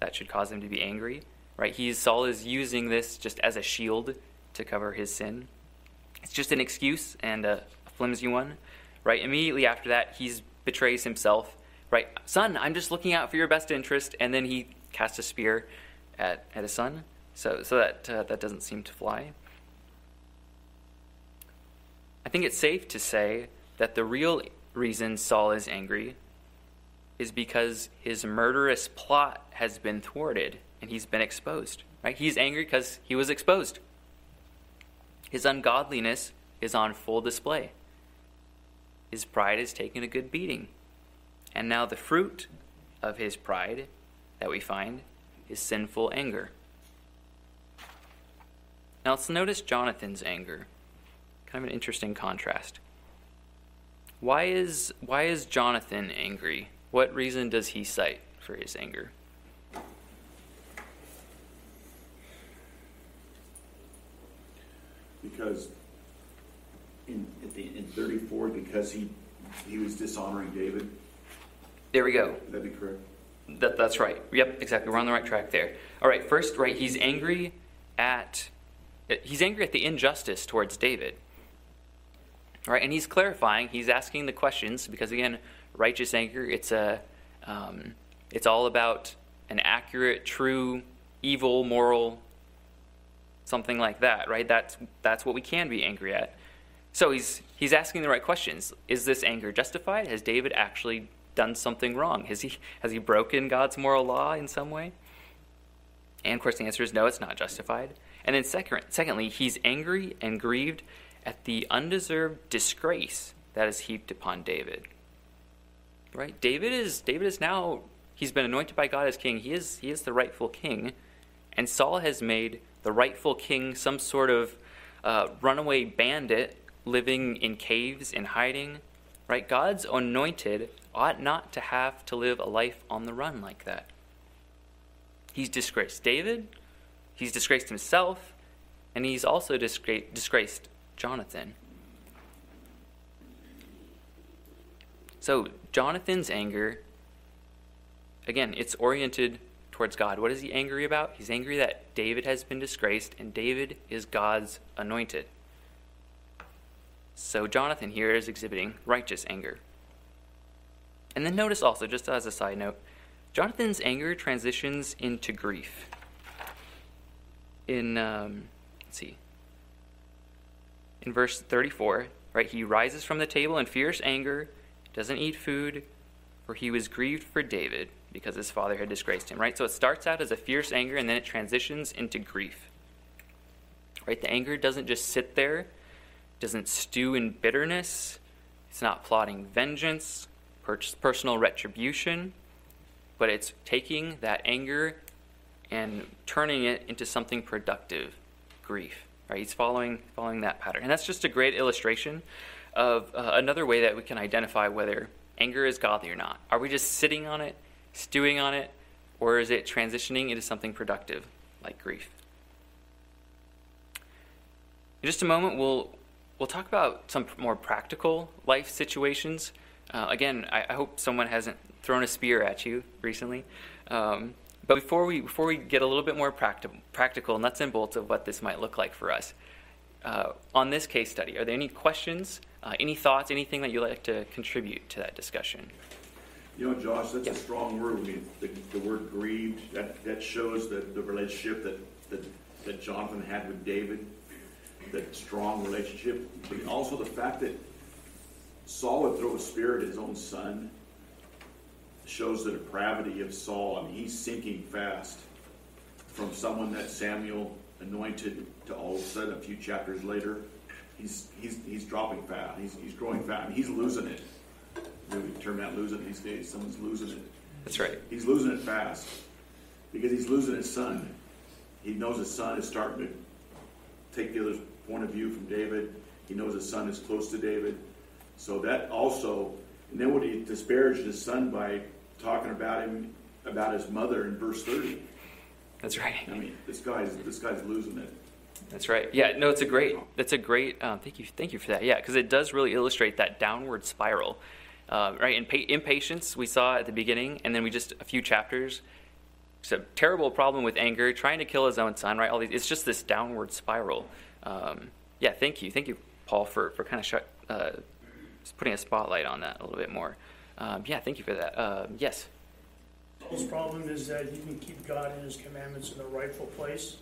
that should cause him to be angry. Right? He's Saul is using this just as a shield to cover his sin. It's just an excuse and a, flimsy one. Right? Immediately after that, he betrays himself. Right? Son, I'm just looking out for your best interest, and then he casts a spear at, at his son. So, so that uh, that doesn't seem to fly. I think it's safe to say that the real reason Saul is angry is because his murderous plot has been thwarted and he's been exposed. Right? He's angry because he was exposed. His ungodliness is on full display. His pride has taken a good beating. And now the fruit of his pride that we find is sinful anger. Now let's notice Jonathan's anger. Kind of an interesting contrast. Why is why is Jonathan angry? What reason does he cite for his anger? Because in, at the, in thirty-four, because he, he was dishonoring David, There we go. would that be correct? That, that's right. Yep, exactly. We're on the right track there. All right, first, right, he's angry at he's angry at the injustice towards David. All right, and he's clarifying. He's asking the questions because again, righteous anger. It's a um, it's all about an accurate, true, evil, moral, something like that. Right? That's that's what we can be angry at. So he's he's asking the right questions. Is this anger justified? Has David actually done something wrong? Has he has he broken God's moral law in some way? And of course, the answer is no. It's not justified. And then second, secondly, he's angry and grieved at the undeserved disgrace that is heaped upon David. Right? David is David is now he's been anointed by God as king. He is he is the rightful king, and Saul has made the rightful king some sort of uh, runaway bandit living in caves in hiding. Right? God's anointed ought not to have to live a life on the run like that. He's disgraced David, he's disgraced himself, and he's also disgra- disgraced Jonathan. So, Jonathan's anger, again, it's oriented towards God. What is he angry about? He's angry that David has been disgraced, and David is God's anointed. So, Jonathan here is exhibiting righteous anger. And then notice also, just as a side note, Jonathan's anger transitions into grief. In, um, let's see, in verse 34, right, he rises from the table in fierce anger, doesn't eat food, for he was grieved for David because his father had disgraced him, right? So it starts out as a fierce anger and then it transitions into grief. Right? The anger doesn't just sit there, doesn't stew in bitterness, it's not plotting vengeance, personal retribution, but it's taking that anger and turning it into something productive, grief. Right? He's following following that pattern, and that's just a great illustration of uh, another way that we can identify whether anger is godly or not. Are we just sitting on it, stewing on it, or is it transitioning into something productive like grief? In just a moment, we'll we'll talk about some more practical life situations. Uh, again, I, I, hope someone hasn't thrown a spear at you recently. Um, but before we before we get a little bit more practical, practical nuts and bolts of what this might look like for us uh, on this case study, are there any questions, uh, any thoughts, anything that you'd like to contribute to that discussion? You know, Josh, that's a strong word. I mean, the, the word grieved that that shows that the relationship that, that that Jonathan had with David, that strong relationship, but also the fact that Saul would throw a spear at his own son shows the depravity of Saul. I mean, he's sinking fast from someone that Samuel anointed to all of a sudden, a few chapters later, he's he's he's dropping fat. He's he's growing fat. I mean, he's losing it. You know, we term that losing these days. Someone's losing it. That's right. He's losing it fast because he's losing his son. He knows his son is starting to take the other point of view from David. He knows his son is close to David. So that also, and then when he disparaged his son by talking about him, about his mother in verse 30. That's right. I mean, this guy's this guy's losing it. That's right. Yeah, no, it's a great. That's a great. Um, thank you, thank you for that. Yeah, because it does really illustrate that downward spiral, uh, right? In pa- impatience, we saw at the beginning, and then we just a few chapters. It's a terrible problem with anger, trying to kill his own son, right? All these. It's just this downward spiral. Um, yeah, thank you, thank you, Paul, for for kind of sh- uh, putting a spotlight on that a little bit more. Um, yeah, thank you for that. Uh, yes. Paul's problem is that he didn't keep God and his commandments in the rightful place.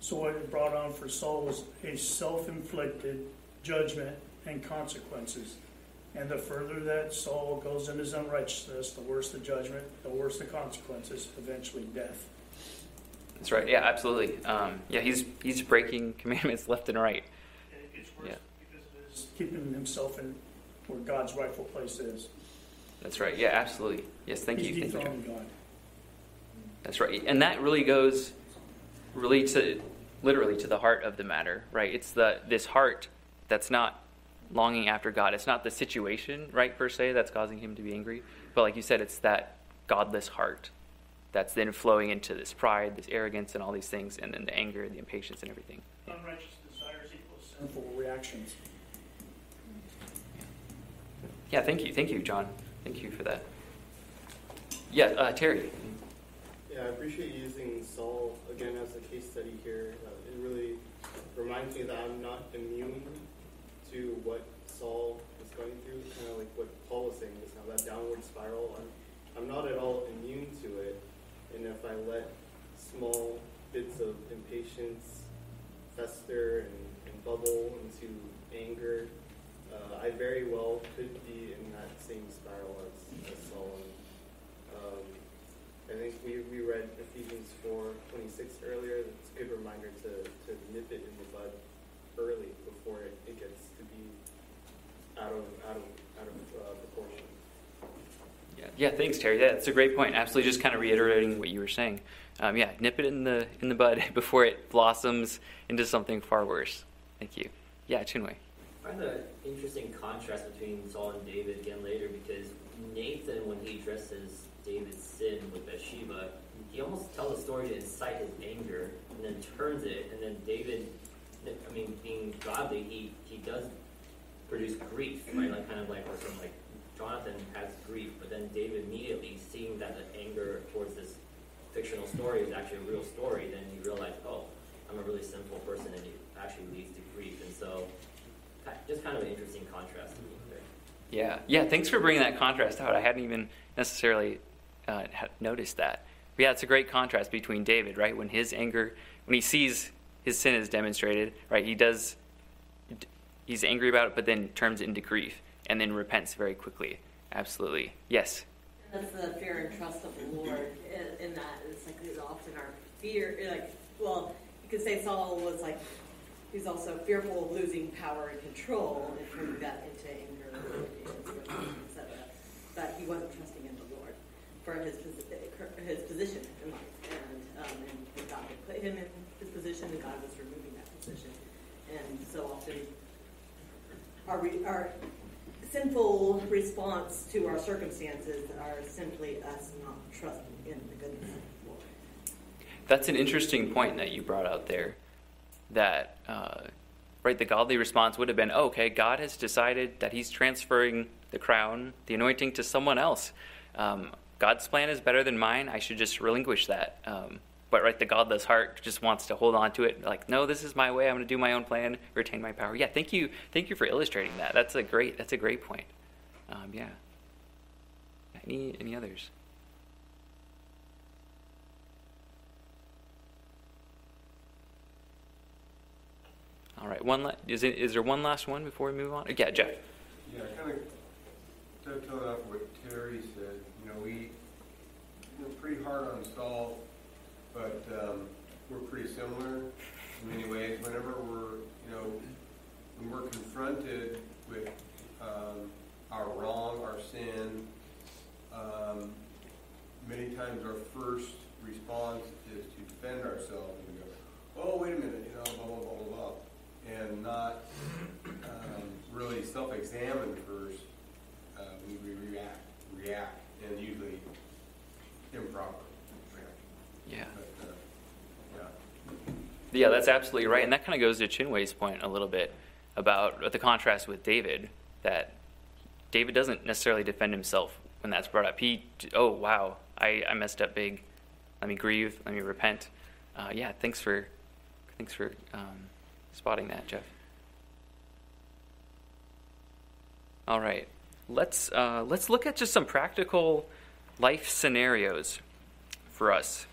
So what it brought on for Saul was a self-inflicted judgment and consequences. And the further that Saul goes in his unrighteousness, the worse the judgment, the worse the consequences, eventually death. That's right. Yeah, absolutely. Um, yeah, he's he's breaking commandments left and right. And it gets worse yeah. because it is keeping himself in where God's rightful place is. That's right. Yeah, absolutely. Yes, thank He's you. Thank you, dethroning God. That's right. And that really goes really to literally to the heart of the matter, right? It's the this heart that's not longing after God. It's not the situation, right, per se, that's causing him to be angry. But like you said, it's that godless heart that's then flowing into this pride, this arrogance, and all these things, and then the anger, and the impatience, and everything. Unrighteous desires equals sinful reactions. Yeah, thank you. Thank you, John. Thank you for that. Yeah, uh, Terry. Yeah, I appreciate using Saul again as a case study here. Uh, it really reminds me that I'm not immune to what Saul is going through, kind of like what Paul was saying just now, that downward spiral. I'm, I'm not at all immune to it. And if I let small bits of impatience fester and, and bubble into anger, uh, I very well could be in that same spiral as, as Saul. Um, I think we, we read Ephesians 4 26 earlier. It's a good reminder to, to nip it in the bud early before it, it gets to be out of, out of, out of uh, proportion. Yeah, yeah, thanks, Terry. Yeah, that's a great point. Absolutely, just kind of reiterating what you were saying. Um, yeah, nip it in the in the bud before it blossoms into something far worse. Thank you. Yeah, Chinwei. I find the interesting contrast between Saul and David again later because Nathan, when he addresses David's sin with Bathsheba, he almost tells a story to incite his anger and then turns it. And then David, I mean, being godly, he, he does produce grief, right? Like kind of like or from like Jonathan has grief, but then David immediately seeing that the anger towards this fictional story is actually a real story, then you realize, oh, I'm a really sinful person, and it actually leads to grief. And so, just kind of an interesting contrast to me there. Yeah, yeah. Thanks for bringing that contrast out. I hadn't even necessarily uh, noticed that. But yeah, it's a great contrast between David, right? When his anger, when he sees his sin is demonstrated, right? He does, he's angry about it, but then turns into grief and then repents very quickly. Absolutely. Yes. That's the fear and trust of the Lord in, that. It's like it's often our fear, like, well, you could say Saul was like, he's also fearful of losing power and control and turning that into anger, etc. But he wasn't trusting for his his position in life, and, um, and God had put him in his position, and God was removing that position. And so often, our our sinful response to our circumstances are simply us not trusting in the goodness of the Lord. That's an interesting point that you brought out there. That, uh, right, the godly response would have been, oh, okay, God has decided that He's transferring the crown, the anointing to someone else. Um, God's plan is better than mine. I should just relinquish that. Um, but right, the godless heart just wants to hold on to it. Like, no, this is my way. I'm going to do my own plan, retain my power. Yeah, thank you, thank you for illustrating that. That's a great, that's a great point. Um, yeah. Any any others? All right, one. La- is it, is there one last one before we move on? Yeah, Jeff. Yeah, kind of dovetailing off what Terry said. Know, we we're pretty hard on Saul, but um, we're pretty similar in many ways. Whenever we're, you know, when we're confronted with um, our wrong, our sin, um, many times our first response is to defend ourselves and go, "Oh, wait a minute," you know, blah blah blah blah, blah and not um, really self-examine first. Uh, we, we react, react, and usually improper. Yeah. But, uh, yeah. Yeah, that's absolutely right. And that kind of goes to Chinwei's point a little bit about the contrast with David, that David doesn't necessarily defend himself when that's brought up. He, oh, wow, I, I messed up big. Let me grieve. Let me repent. Uh, yeah, thanks for, thanks for um, spotting that, Jeff. All right, let's uh, let's look at just some practical life scenarios for us.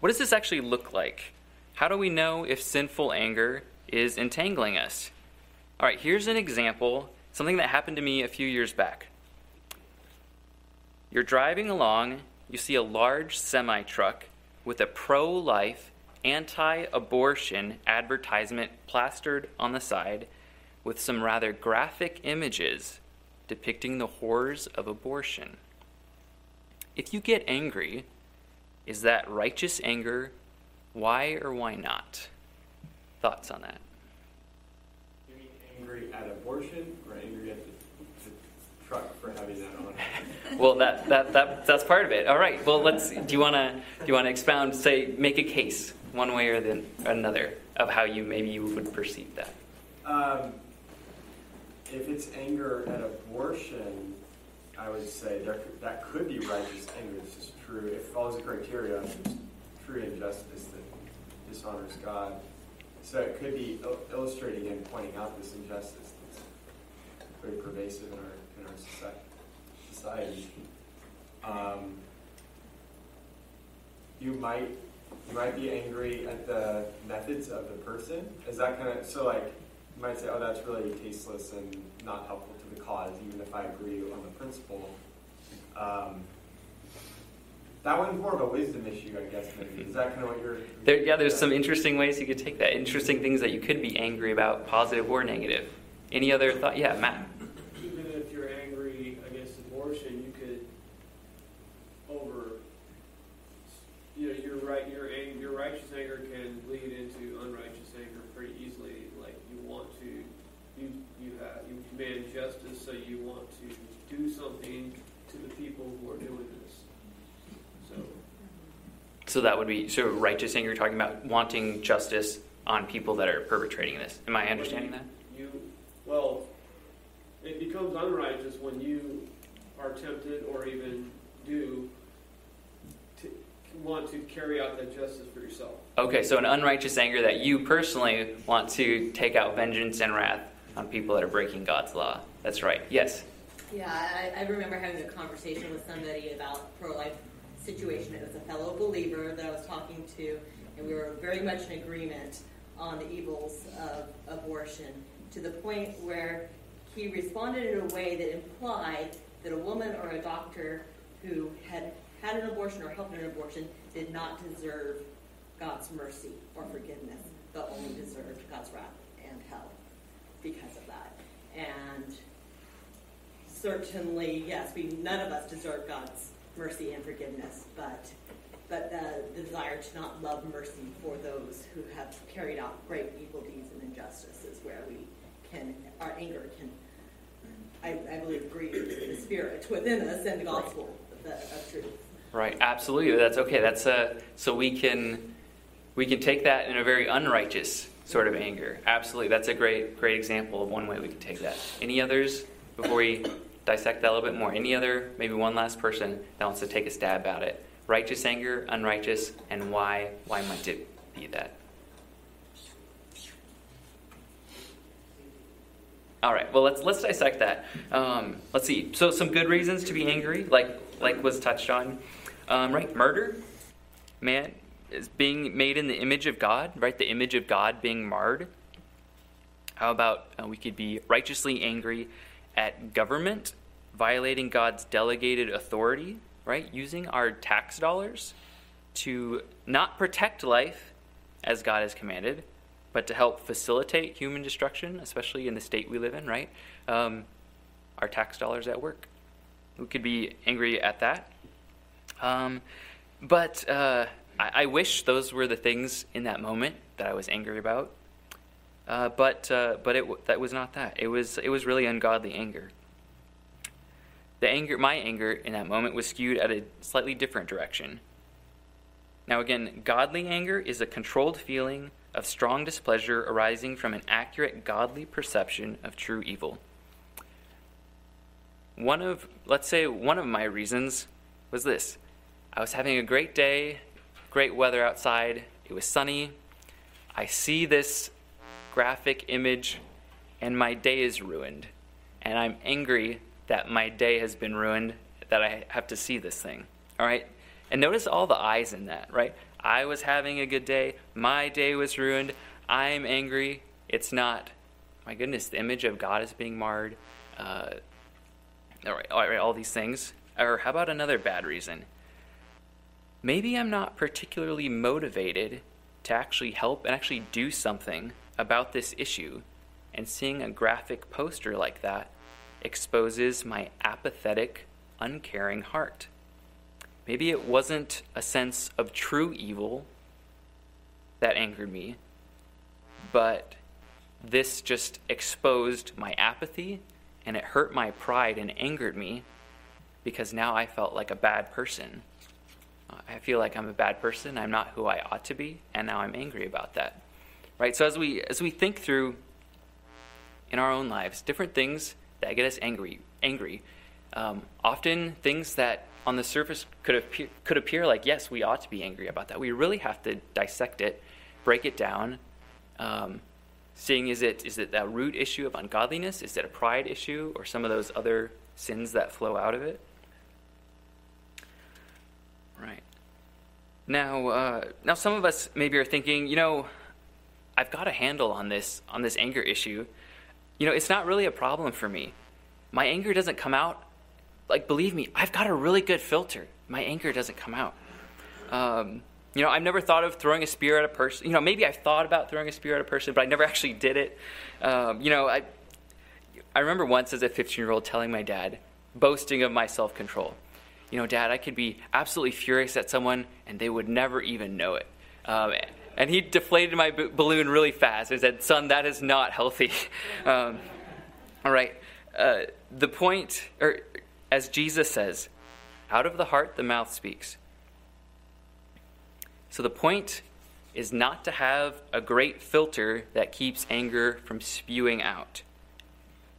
What does this actually look like? How do we know if sinful anger is entangling us? All right, here's an example, something that happened to me a few years back. You're driving along, you see a large semi truck with a pro life, anti abortion advertisement plastered on the side with some rather graphic images depicting the horrors of abortion. If you get angry, is that righteous anger? Why or why not? Thoughts on that? You mean angry at abortion or angry at the, the truck for having that on? well, that, that, that that's part of it. All right. Well, let's. Do you want to do you want to expound? Say, make a case one way or the, another of how you maybe you would perceive that. Um, if it's anger at abortion, I would say there that could be righteous anger. This is true. It follows the criteria of true injustice that dishonors God. So it could be il- illustrating and pointing out this injustice that's very pervasive in our in our soci- society. Um, you might you might be angry at the methods of the person. Is that kind of so? Like you might say, "Oh, that's really tasteless and not helpful to the cause," even if I agree on the principle. Um, that one's more of a wisdom issue, I guess. Maybe is that kind of what you're? There, yeah, there's some interesting ways you could take that. Interesting things that you could be angry about, positive or negative. Any other thought? Yeah, Matt. Even if you're angry against abortion, you could over, you know, your right, your ang- your righteous anger can lead into unrighteous anger pretty easily. Like you want to, you you have you demand justice, so you want to do something to the people who are doing this. So So that would be so righteous anger. You're Talking about wanting justice on people that are perpetrating this. Am I understanding that? you, well, it becomes unrighteous when you are tempted or even do to want to carry out that justice for yourself. Okay, so an unrighteous anger that you personally want to take out vengeance and wrath on people that are breaking God's law. That's right. Yes. Yeah, I, I remember having a conversation with somebody about pro-life situation. It was a fellow believer that I was talking to, and we were very much in agreement on the evils of abortion to the point where he responded in a way that implied that a woman or a doctor who had had an abortion or helped in an abortion did not deserve God's mercy or forgiveness, but only deserved God's wrath and hell because of that. And certainly, yes, we none of us deserve God's mercy and forgiveness, but but the, the desire to not love mercy for those who have carried out great evil deeds and injustices, where we can our anger can I, I believe grieve the spirit within us and the gospel of, the, of truth. Right. Absolutely. That's okay. That's uh, so we can we can take that in a very unrighteous sort of anger. Absolutely. That's a great great example of one way we can take that. Any others before we dissect that a little bit more? Any other maybe one last person that wants to take a stab at it? Righteous anger, unrighteous, and why why might it be that? All right. Well, let's let's dissect that. Um, let's see. So, some good reasons to be angry, like like was touched on, um, right? Murder, man is being made in the image of God, right? The image of God being marred. How about uh, we could be righteously angry at government violating God's delegated authority, right? Using our tax dollars to not protect life as God has commanded, but to help facilitate human destruction, especially in the state we live in, right? Um, our tax dollars at work. We could be angry at that. Um, but uh, I, I, wish those were the things in that moment that I was angry about. Uh, but uh, but it, that was not that. It was it was really ungodly anger. The anger, my anger in that moment was skewed at a slightly different direction. Now again, godly anger is a controlled feeling of strong displeasure arising from an accurate godly perception of true evil. One of, let's say, one of my reasons was this I was having a great day, great weather outside, it was sunny. I see this graphic image, and my day is ruined. And I'm angry that my day has been ruined, that I have to see this thing. All right? And notice all the eyes in that, right? I was having a good day. My day was ruined. I'm angry. It's not. My goodness, the image of God is being marred. Uh, all, right, all right, all these things. Or how about another bad reason? Maybe I'm not particularly motivated to actually help and actually do something about this issue. And seeing a graphic poster like that exposes my apathetic, uncaring heart. Maybe it wasn't a sense of true evil that angered me, but this just exposed my apathy and it hurt my pride and angered me because now I felt like a bad person. I feel like I'm a bad person. I'm not who I ought to be, and now I'm angry about that. Right? So as we as we think through in our own lives different things that get us angry, angry, um, often things that on the surface could appear, could appear like yes, we ought to be angry about that. We really have to dissect it, break it down. Um, seeing is it is it a root issue of ungodliness? Is it a pride issue, or some of those other sins that flow out of it? Right. Now, uh, now some of us maybe are thinking, you know, I've got a handle on this on this anger issue. You know, it's not really a problem for me. My anger doesn't come out. Like, believe me, I've got a really good filter. My anger doesn't come out. Um, you know, I've never thought of throwing a spear at a person. You know, maybe I've thought about throwing a spear at a person, but I never actually did it. Um, you know, I, I remember once as a 15 year old telling my dad, boasting of my self control you know, Dad, I could be absolutely furious at someone and they would never even know it. Um, and he deflated my b- balloon really fast and said, Son, that is not healthy. um, all right. Uh, the point, or as Jesus says, out of the heart the mouth speaks. So the point is not to have a great filter that keeps anger from spewing out.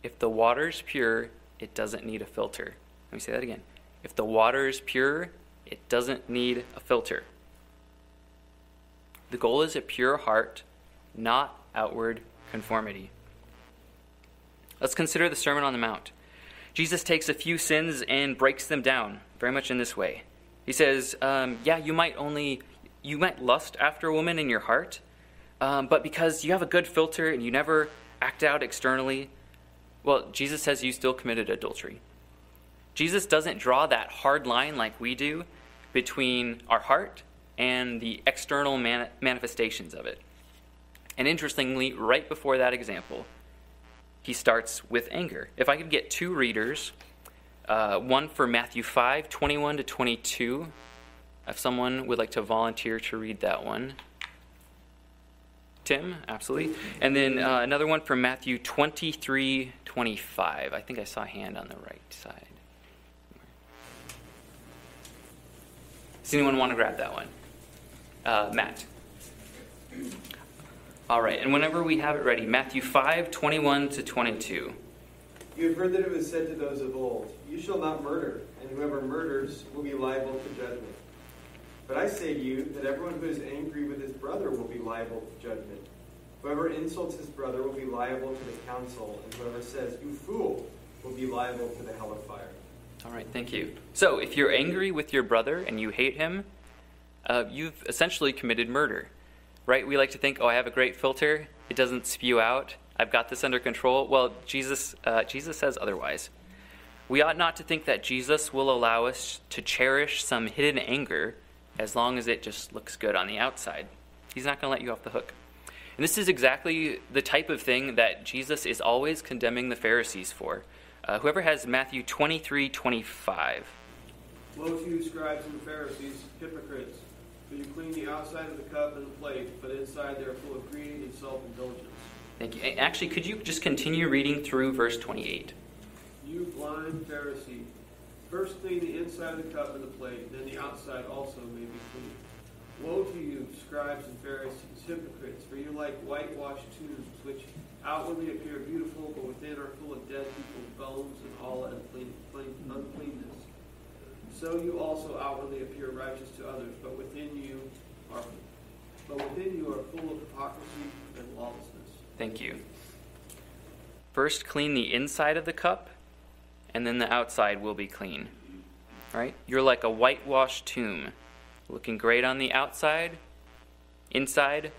If the water's pure, it doesn't need a filter. Let me say that again. If the water is pure, it doesn't need a filter. The goal is a pure heart, not outward conformity. Let's consider the Sermon on the Mount. Jesus takes a few sins and breaks them down, very much in this way. He says, um, Yeah, you might only, you might lust after a woman in your heart, um, but because you have a good filter and you never act out externally, well, Jesus says you still committed adultery. Jesus doesn't draw that hard line like we do between our heart and the external man- manifestations of it. And interestingly, right before that example, he starts with anger. If I could get two readers, uh, one for Matthew 5, 21 to 22, if someone would like to volunteer to read that one. Tim, absolutely. And then uh, another one from Matthew 23, 25. I think I saw a hand on the right side. Does anyone want to grab that one? Uh, Matt. All right, and whenever we have it ready, Matthew 5, 21 to 22. You have heard that it was said to those of old, You shall not murder, and whoever murders will be liable to judgment. But I say to you that everyone who is angry with his brother will be liable to judgment. Whoever insults his brother will be liable to the council, and whoever says, You fool, will be liable to the hell of fire. All right, thank you. So, if you're angry with your brother and you hate him, uh, you've essentially committed murder, right? We like to think, oh, I have a great filter; it doesn't spew out. I've got this under control. Well, Jesus, uh, Jesus says otherwise. We ought not to think that Jesus will allow us to cherish some hidden anger as long as it just looks good on the outside. He's not going to let you off the hook. And this is exactly the type of thing that Jesus is always condemning the Pharisees for. Uh, whoever has Matthew 23 25. Woe to you, scribes and Pharisees, hypocrites! For you clean the outside of the cup and the plate, but inside they are full of greed and self indulgence. Thank you. Actually, could you just continue reading through verse 28? You blind Pharisee, first clean the inside of the cup and the plate, then the outside also may be clean. Woe to you, scribes and Pharisees, hypocrites! For you like whitewashed tombs, which outwardly appear beautiful, but within are full of dead people's bones and all unclean, uncleanness. So you also outwardly appear righteous to others, but within you are but within you are full of hypocrisy and lawlessness. Thank you. First, clean the inside of the cup, and then the outside will be clean. Right? You're like a whitewashed tomb, looking great on the outside, inside,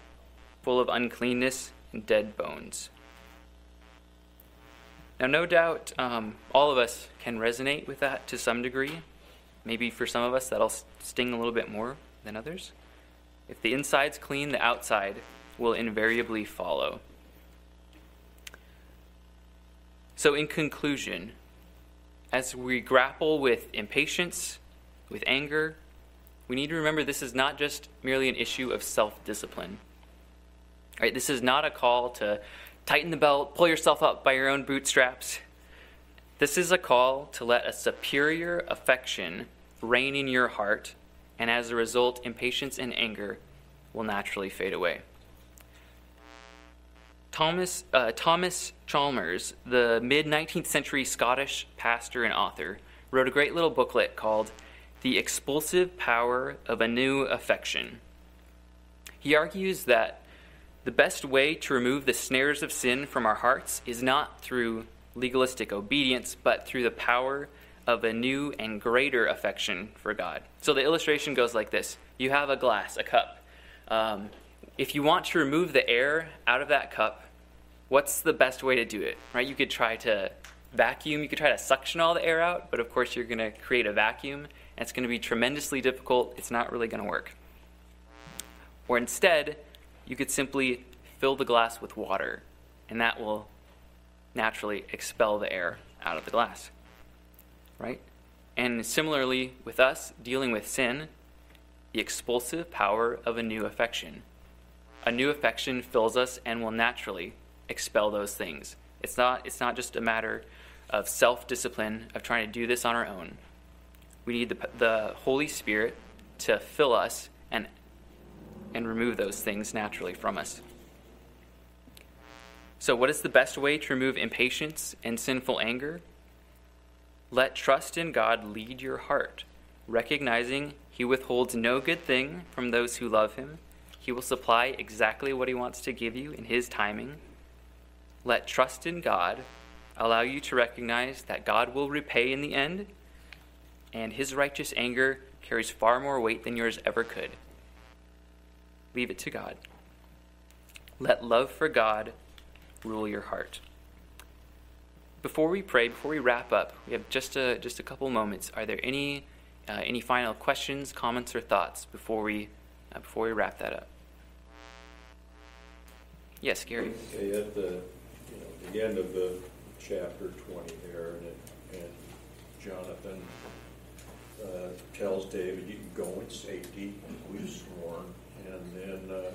full of uncleanness and dead bones. Now, no doubt um, all of us can resonate with that to some degree. Maybe for some of us that'll sting a little bit more than others. If the inside's clean, the outside will invariably follow. So, in conclusion, as we grapple with impatience, with anger, we need to remember this is not just merely an issue of self discipline. Right? This is not a call to tighten the belt, pull yourself up by your own bootstraps. This is a call to let a superior affection reign in your heart, and as a result, impatience and anger will naturally fade away. Thomas, uh, Thomas Chalmers, the mid 19th century Scottish pastor and author, wrote a great little booklet called The Expulsive Power of a New Affection. He argues that the best way to remove the snares of sin from our hearts is not through legalistic obedience, but through the power of a new and greater affection for God. So the illustration goes like this You have a glass, a cup. Um, if you want to remove the air out of that cup, what's the best way to do it? Right? You could try to vacuum, you could try to suction all the air out, but of course you're going to create a vacuum, and it's going to be tremendously difficult. It's not really going to work. Or instead, you could simply fill the glass with water, and that will naturally expel the air out of the glass. Right? And similarly, with us dealing with sin, the expulsive power of a new affection. A new affection fills us and will naturally expel those things. It's not, it's not just a matter of self discipline, of trying to do this on our own. We need the, the Holy Spirit to fill us and, and remove those things naturally from us. So, what is the best way to remove impatience and sinful anger? Let trust in God lead your heart, recognizing He withholds no good thing from those who love Him. He will supply exactly what He wants to give you in His timing. Let trust in God allow you to recognize that God will repay in the end, and His righteous anger carries far more weight than yours ever could. Leave it to God. Let love for God rule your heart. Before we pray, before we wrap up, we have just a just a couple moments. Are there any uh, any final questions, comments, or thoughts before we uh, before we wrap that up? Yes, Gary. Okay, at the you know the end of the chapter twenty there, and, it, and Jonathan uh, tells David, "You can go in safety. We've sworn." And then uh,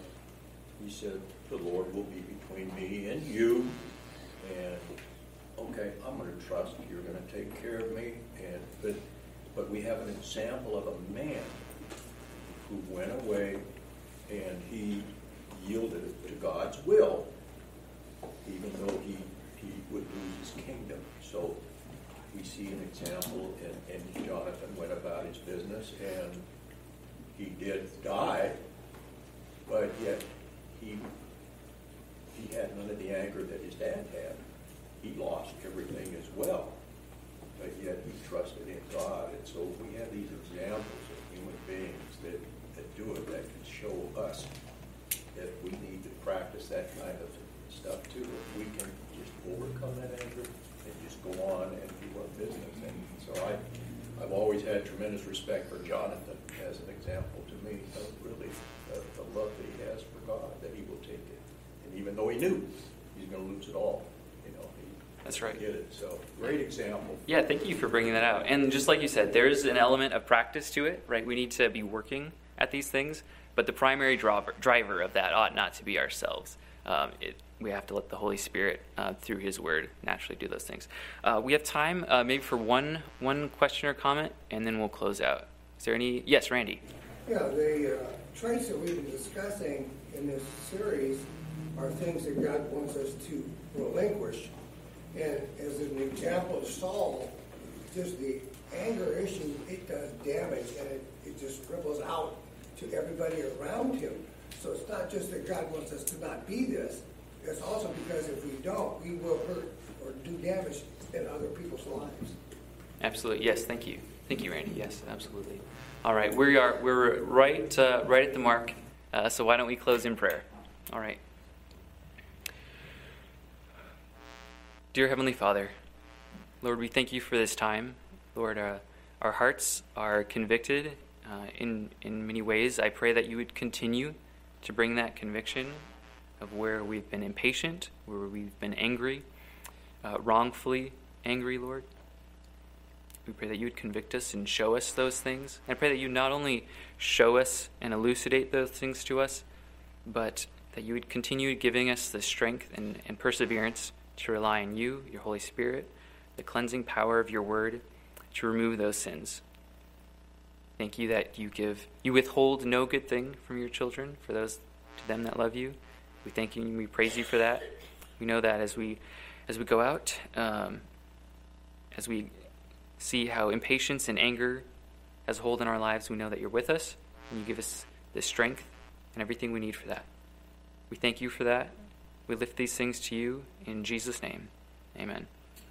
he said, "The Lord will be between me and you." And okay, I'm going to trust you're going to take care of me. And but but we have an example of a man who went away and he yielded to God's will, even though he he would lose his kingdom. So we see an example, and, and Jonathan went about his business, and he did die, but yet he he had none of the anger that his dad had. He lost everything as well, but yet he trusted in God. And so we have these examples of human beings that, that do it that can show us that we need to practice that kind of stuff too. If we can just overcome that anger and just go on and do our business. And so I, I've always had tremendous respect for Jonathan as an example to me of really the, the love that he has for God, that he will take it. And even though he knew he's going to lose it all, you know, he, That's right. did it. So great example. Yeah, thank you for bringing that out. And just like you said, there's an element of practice to it, right? We need to be working at these things, but the primary driver, driver of that ought not to be ourselves. Um, it, we have to let the Holy Spirit, uh, through His Word, naturally do those things. Uh, we have time, uh, maybe for one one question or comment, and then we'll close out. Is there any? Yes, Randy. Yeah, the uh, traits that we've been discussing in this series are things that God wants us to relinquish. And as an example of Saul, just the anger issue, it does damage and it, it just ripples out to everybody around him. So it's not just that God wants us to not be this, it's also because if we don't, we will hurt or do damage in other people's lives. Absolutely. Yes. Thank you. Thank you, Randy. Yes, absolutely. All right. We are we're right uh, right at the mark. Uh, so why don't we close in prayer? All right. Dear Heavenly Father, Lord, we thank you for this time. Lord, uh, our hearts are convicted uh, in in many ways. I pray that you would continue to bring that conviction of where we've been impatient, where we've been angry, uh, wrongfully angry, Lord. We pray that you would convict us and show us those things. I pray that you not only show us and elucidate those things to us, but that you would continue giving us the strength and, and perseverance to rely on you, your Holy Spirit, the cleansing power of your word to remove those sins. Thank you that you give you withhold no good thing from your children for those to them that love you. We thank you and we praise you for that. We know that as we as we go out, um, as we see how impatience and anger has hold in our lives, we know that you're with us and you give us the strength and everything we need for that. We thank you for that. We lift these things to you in Jesus' name. Amen.